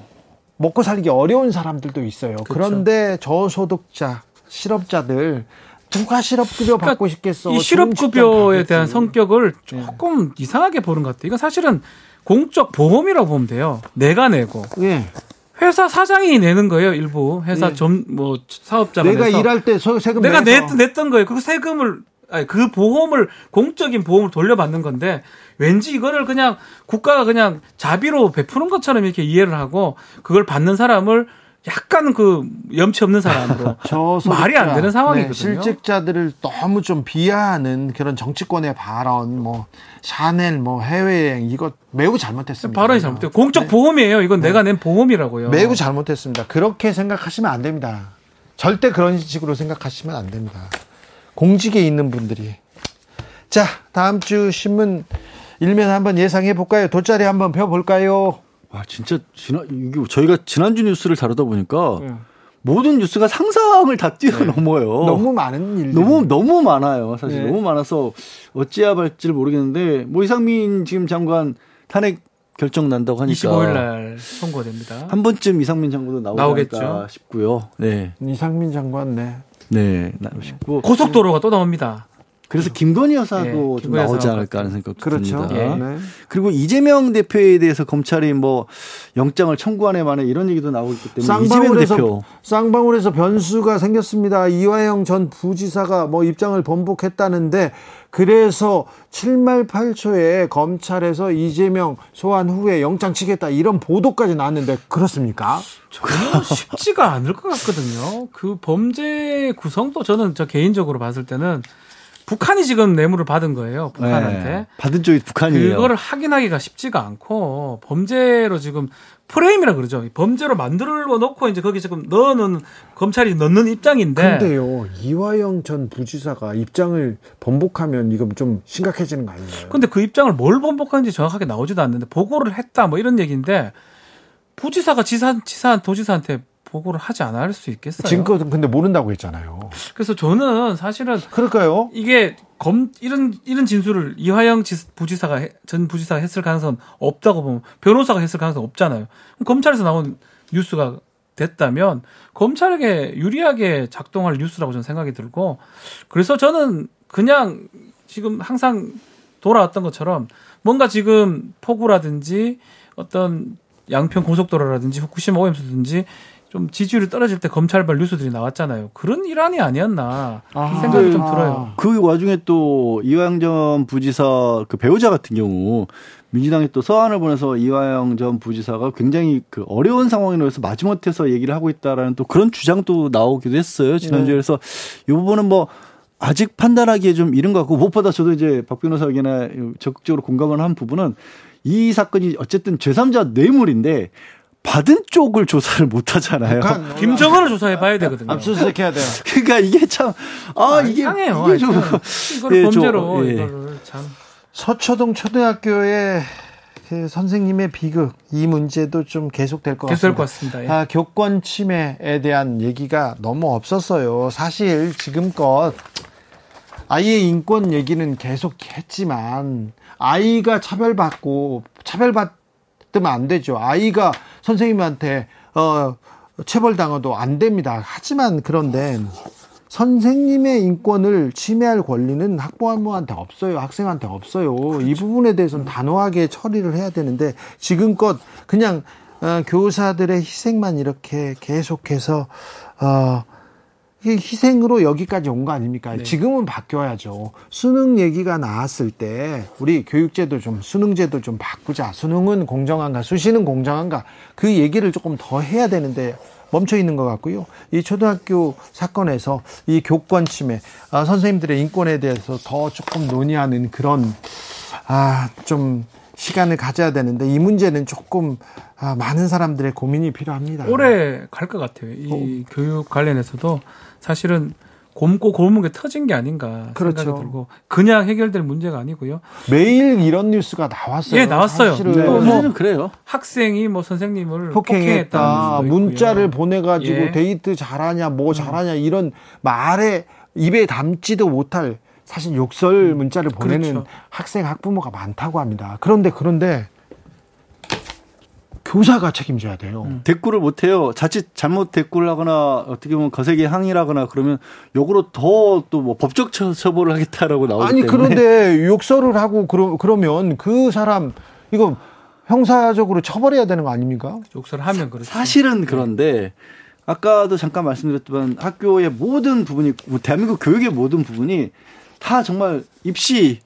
먹고 살기 어려운 사람들도 있어요. 그렇죠. 그런데 저소득자, 실업자들 누가 실업급여 받고 그러니까 싶겠어? 이 실업급여에 대한 성격을 조금 네. 이상하게 보는 것 같아요. 이건 사실은 공적 보험이라고 보면 돼요. 내가 내고. 네. 회사 사장이 내는 거예요 일부 회사 네. 좀뭐 사업자가 내가 내서. 일할 때 세금 내가 냈, 냈던 거예요 그 세금을 아니 그 보험을 공적인 보험을 돌려받는 건데 왠지 이거를 그냥 국가가 그냥 자비로 베푸는 것처럼 이렇게 이해를 하고 그걸 받는 사람을 약간 그 염치 없는 사람으로 말이 안 되는 상황이거든요. 네, 실직자들을 너무 좀 비하하는 그런 정치권의 발언, 뭐 샤넬, 뭐 해외여행 이거 매우 잘못했습니다. 발언이 잘못돼요. 공적 네. 보험이에요. 이건 네. 내가 낸 보험이라고요. 매우 잘못했습니다. 그렇게 생각하시면 안 됩니다. 절대 그런 식으로 생각하시면 안 됩니다. 공직에 있는 분들이. 자, 다음 주 신문 일면 한번 예상해 볼까요? 돗자리 한번 펴 볼까요? 와, 진짜 지난 이게 저희가 지난주 뉴스를 다루다 보니까 네. 모든 뉴스가 상상을 다 뛰어넘어요. 네. 너무 많은 일 너무 너무 많아요. 사실 네. 너무 많아서 어찌해야 할지를 모르겠는데 뭐 이상민 지금 장관 탄핵 결정 난다고 하니까 25일 날 선고됩니다. 한 번쯤 이상민 장관도 나오겠죠 싶고요. 네. 이상민 장관 네. 네, 싶고 고속도로가 또 나옵니다. 그래서 김건희 여사도 네, 좀 나오지 않을까 하는 생각도 그렇죠. 듭니다. 네. 그리고 이재명 대표에 대해서 검찰이 뭐 영장을 청구하네 만에 이런 얘기도 나오고 있기 때문에 쌍방울에서, 이재명 대표 쌍방울에서 변수가 생겼습니다. 이화영 전 부지사가 뭐 입장을 번복했다는데 그래서 7말 8초에 검찰에서 이재명 소환 후에 영장 치겠다 이런 보도까지 나왔는데 그렇습니까? 전혀 쉽지가 않을 것 같거든요. 그 범죄 구성도 저는 저 개인적으로 봤을 때는 북한이 지금 뇌물을 받은 거예요. 북한한테. 네, 받은 쪽이 북한이에요. 그거를 확인하기가 쉽지가 않고 범죄로 지금 프레임이라 그러죠. 범죄로 만들어 놓고 이제 거기 지금 넣어놓은 검찰이 넣는 입장인데. 근데요, 이화영 전 부지사가 입장을 번복하면 이건 좀 심각해지는 거 아닌가요? 근데 그 입장을 뭘 번복하는지 정확하게 나오지도 않는데 보고를 했다 뭐 이런 얘기인데 부지사가 지사, 지사, 도지사한테 보고를 하지 않을 수 있겠어요. 지금껏 근데 모른다고 했잖아요. 그래서 저는 사실은 그럴까요? 이게 검 이런 이런 진술을 이화영 부지사가 전 부지사가 했을 가능성은 없다고 보면 변호사가 했을 가능성 없잖아요. 검찰에서 나온 뉴스가 됐다면 검찰에게 유리하게 작동할 뉴스라고 저는 생각이 들고 그래서 저는 그냥 지금 항상 돌아왔던 것처럼 뭔가 지금 폭우라든지 어떤 양평 고속도로라든지 후쿠시마 오염수든지 좀 지지율이 떨어질 때 검찰발 뉴스들이 나왔잖아요. 그런 일환이 아니었나 아, 생각이 좀 들어요. 그 와중에 또 이화영 전 부지사 그 배우자 같은 경우 민주당이 또 서한을 보내서 이화영 전 부지사가 굉장히 그 어려운 상황이라서 마지못해서 얘기를 하고 있다라는 또 그런 주장도 나오기도 했어요. 지난주에 네. 그래서 이 부분은 뭐 아직 판단하기에 좀 이른 것 같고 무엇보다 저도 이제 박 변호사 에게나 적극적으로 공감을 한 부분은 이 사건이 어쨌든 제3자 뇌물인데 받은 쪽을 조사를 못 하잖아요. 그러니까 김정은을 조사해 봐야 되거든요. 압수수색 해야 돼요. 그러니까 이게 참, 아, 아 이게. 이상해요. 이게 좀. 이걸 예, 범죄로, 저, 예. 이거를 참. 서초동 초등학교의 그 선생님의 비극 이 문제도 좀 계속될 것 계속될 같습니다. 예. 아, 교권 침해에 대한 얘기가 너무 없었어요. 사실 지금껏 아이의 인권 얘기는 계속 했지만 아이가 차별받고 차별받 뜨면 안 되죠. 아이가 선생님한테 어 체벌당해도 안 됩니다. 하지만 그런데 선생님의 인권을 침해할 권리는 학부모한테 없어요. 학생한테 없어요. 그렇죠. 이 부분에 대해서는 단호하게 처리를 해야 되는데 지금껏 그냥 어, 교사들의 희생만 이렇게 계속해서 어, 희생으로 여기까지 온 거 아닙니까? 네. 지금은 바뀌어야죠. 수능 얘기가 나왔을 때 우리 교육제도 좀 수능제도 좀 바꾸자. 수능은 공정한가, 수시는 공정한가 그 얘기를 조금 더 해야 되는데 멈춰 있는 것 같고요. 이 초등학교 사건에서 이 교권 침해, 아, 선생님들의 인권에 대해서 더 조금 논의하는 그런 아, 좀 시간을 가져야 되는데 이 문제는 조금 아, 많은 사람들의 고민이 필요합니다. 오래 갈 것 같아요. 이 어. 교육 관련해서도 사실은 곰고 곰은 게 터진 게 아닌가 그렇죠. 생각이 들고 그냥 해결될 문제가 아니고요. 매일 이런 뉴스가 나왔어요. 예, 나왔어요. 사실은 네. 뭐 그래요. 학생이 뭐 선생님을 폭행했다. 문자를 보내가지고 예. 데이트 잘하냐, 뭐 음. 잘하냐 이런 말에 입에 담지도 못할 사실 욕설 문자를 보내는 그렇죠. 학생 학부모가 많다고 합니다. 그런데 그런데 교사가 책임져야 돼요. 음. 대꾸를 못 해요. 자칫 잘못 대꾸를 하거나 어떻게 보면 거세게 항의를 하거나 그러면 욕으로 더 또 뭐 법적 처벌을 하겠다라고 나오기 아니 때문에. 그런데 욕설을 하고 그러, 그러면 그 사람 이거 형사적으로 처벌해야 되는 거 아닙니까? 욕설을 하면 그렇죠. 사실은 그런데 아까도 잠깐 말씀드렸지만 학교의 모든 부분이 뭐 대한민국 교육의 모든 부분이 다 정말 입시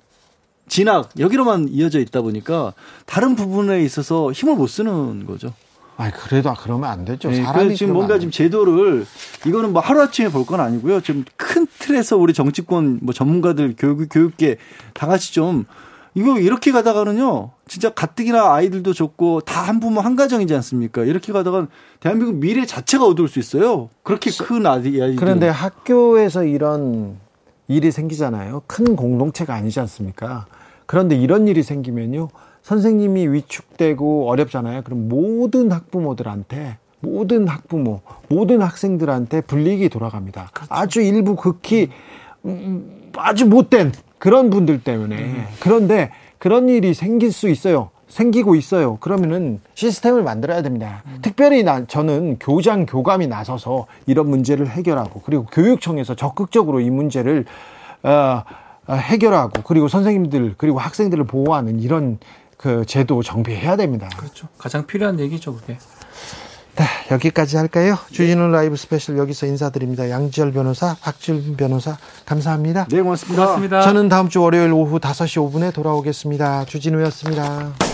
진학 여기로만 이어져 있다 보니까 다른 부분에 있어서 힘을 못 쓰는 거죠. 아, 그래도 그러면 안 되죠. 네, 사람이 지금 뭔가 지금 제도를 이거는 뭐 하루 아침에 볼 건 아니고요. 지금 큰 틀에서 우리 정치권 뭐 전문가들 교육 교육계 다 같이 좀 이거 이렇게 가다가는요. 진짜 가뜩이나 아이들도 좋고 다 한 부모 한 가정이지 않습니까? 이렇게 가다가 대한민국 미래 자체가 어두울 수 있어요. 그렇게 큰 아이들. 그런데 학교에서 이런 일이 생기잖아요. 큰 공동체가 아니지 않습니까? 그런데 이런 일이 생기면요. 선생님이 위축되고 어렵잖아요. 그럼 모든 학부모들한테 모든 학부모, 모든 학생들한테 불리익이 돌아갑니다. 그렇죠. 아주 일부 극히 음, 아주 못된 그런 분들 때문에 음. 그런데 그런 일이 생길 수 있어요. 생기고 있어요. 그러면은 시스템을 만들어야 됩니다. 음. 특별히 나, 저는 교장 교감이 나서서 이런 문제를 해결하고 그리고 교육청에서 적극적으로 이 문제를 어, 아, 해결하고 그리고 선생님들 그리고 학생들을 보호하는 이런 그 제도 정비해야 됩니다. 그렇죠. 가장 필요한 얘기죠, 그게. 네, 여기까지 할까요? 주진우 라이브 스페셜 여기서 인사드립니다. 양지열 변호사, 박지훈 변호사, 감사합니다. 네, 고맙습니다. 고맙습니다. 저는 다음 주 월요일 오후 5시 5분에 돌아오겠습니다. 주진우였습니다.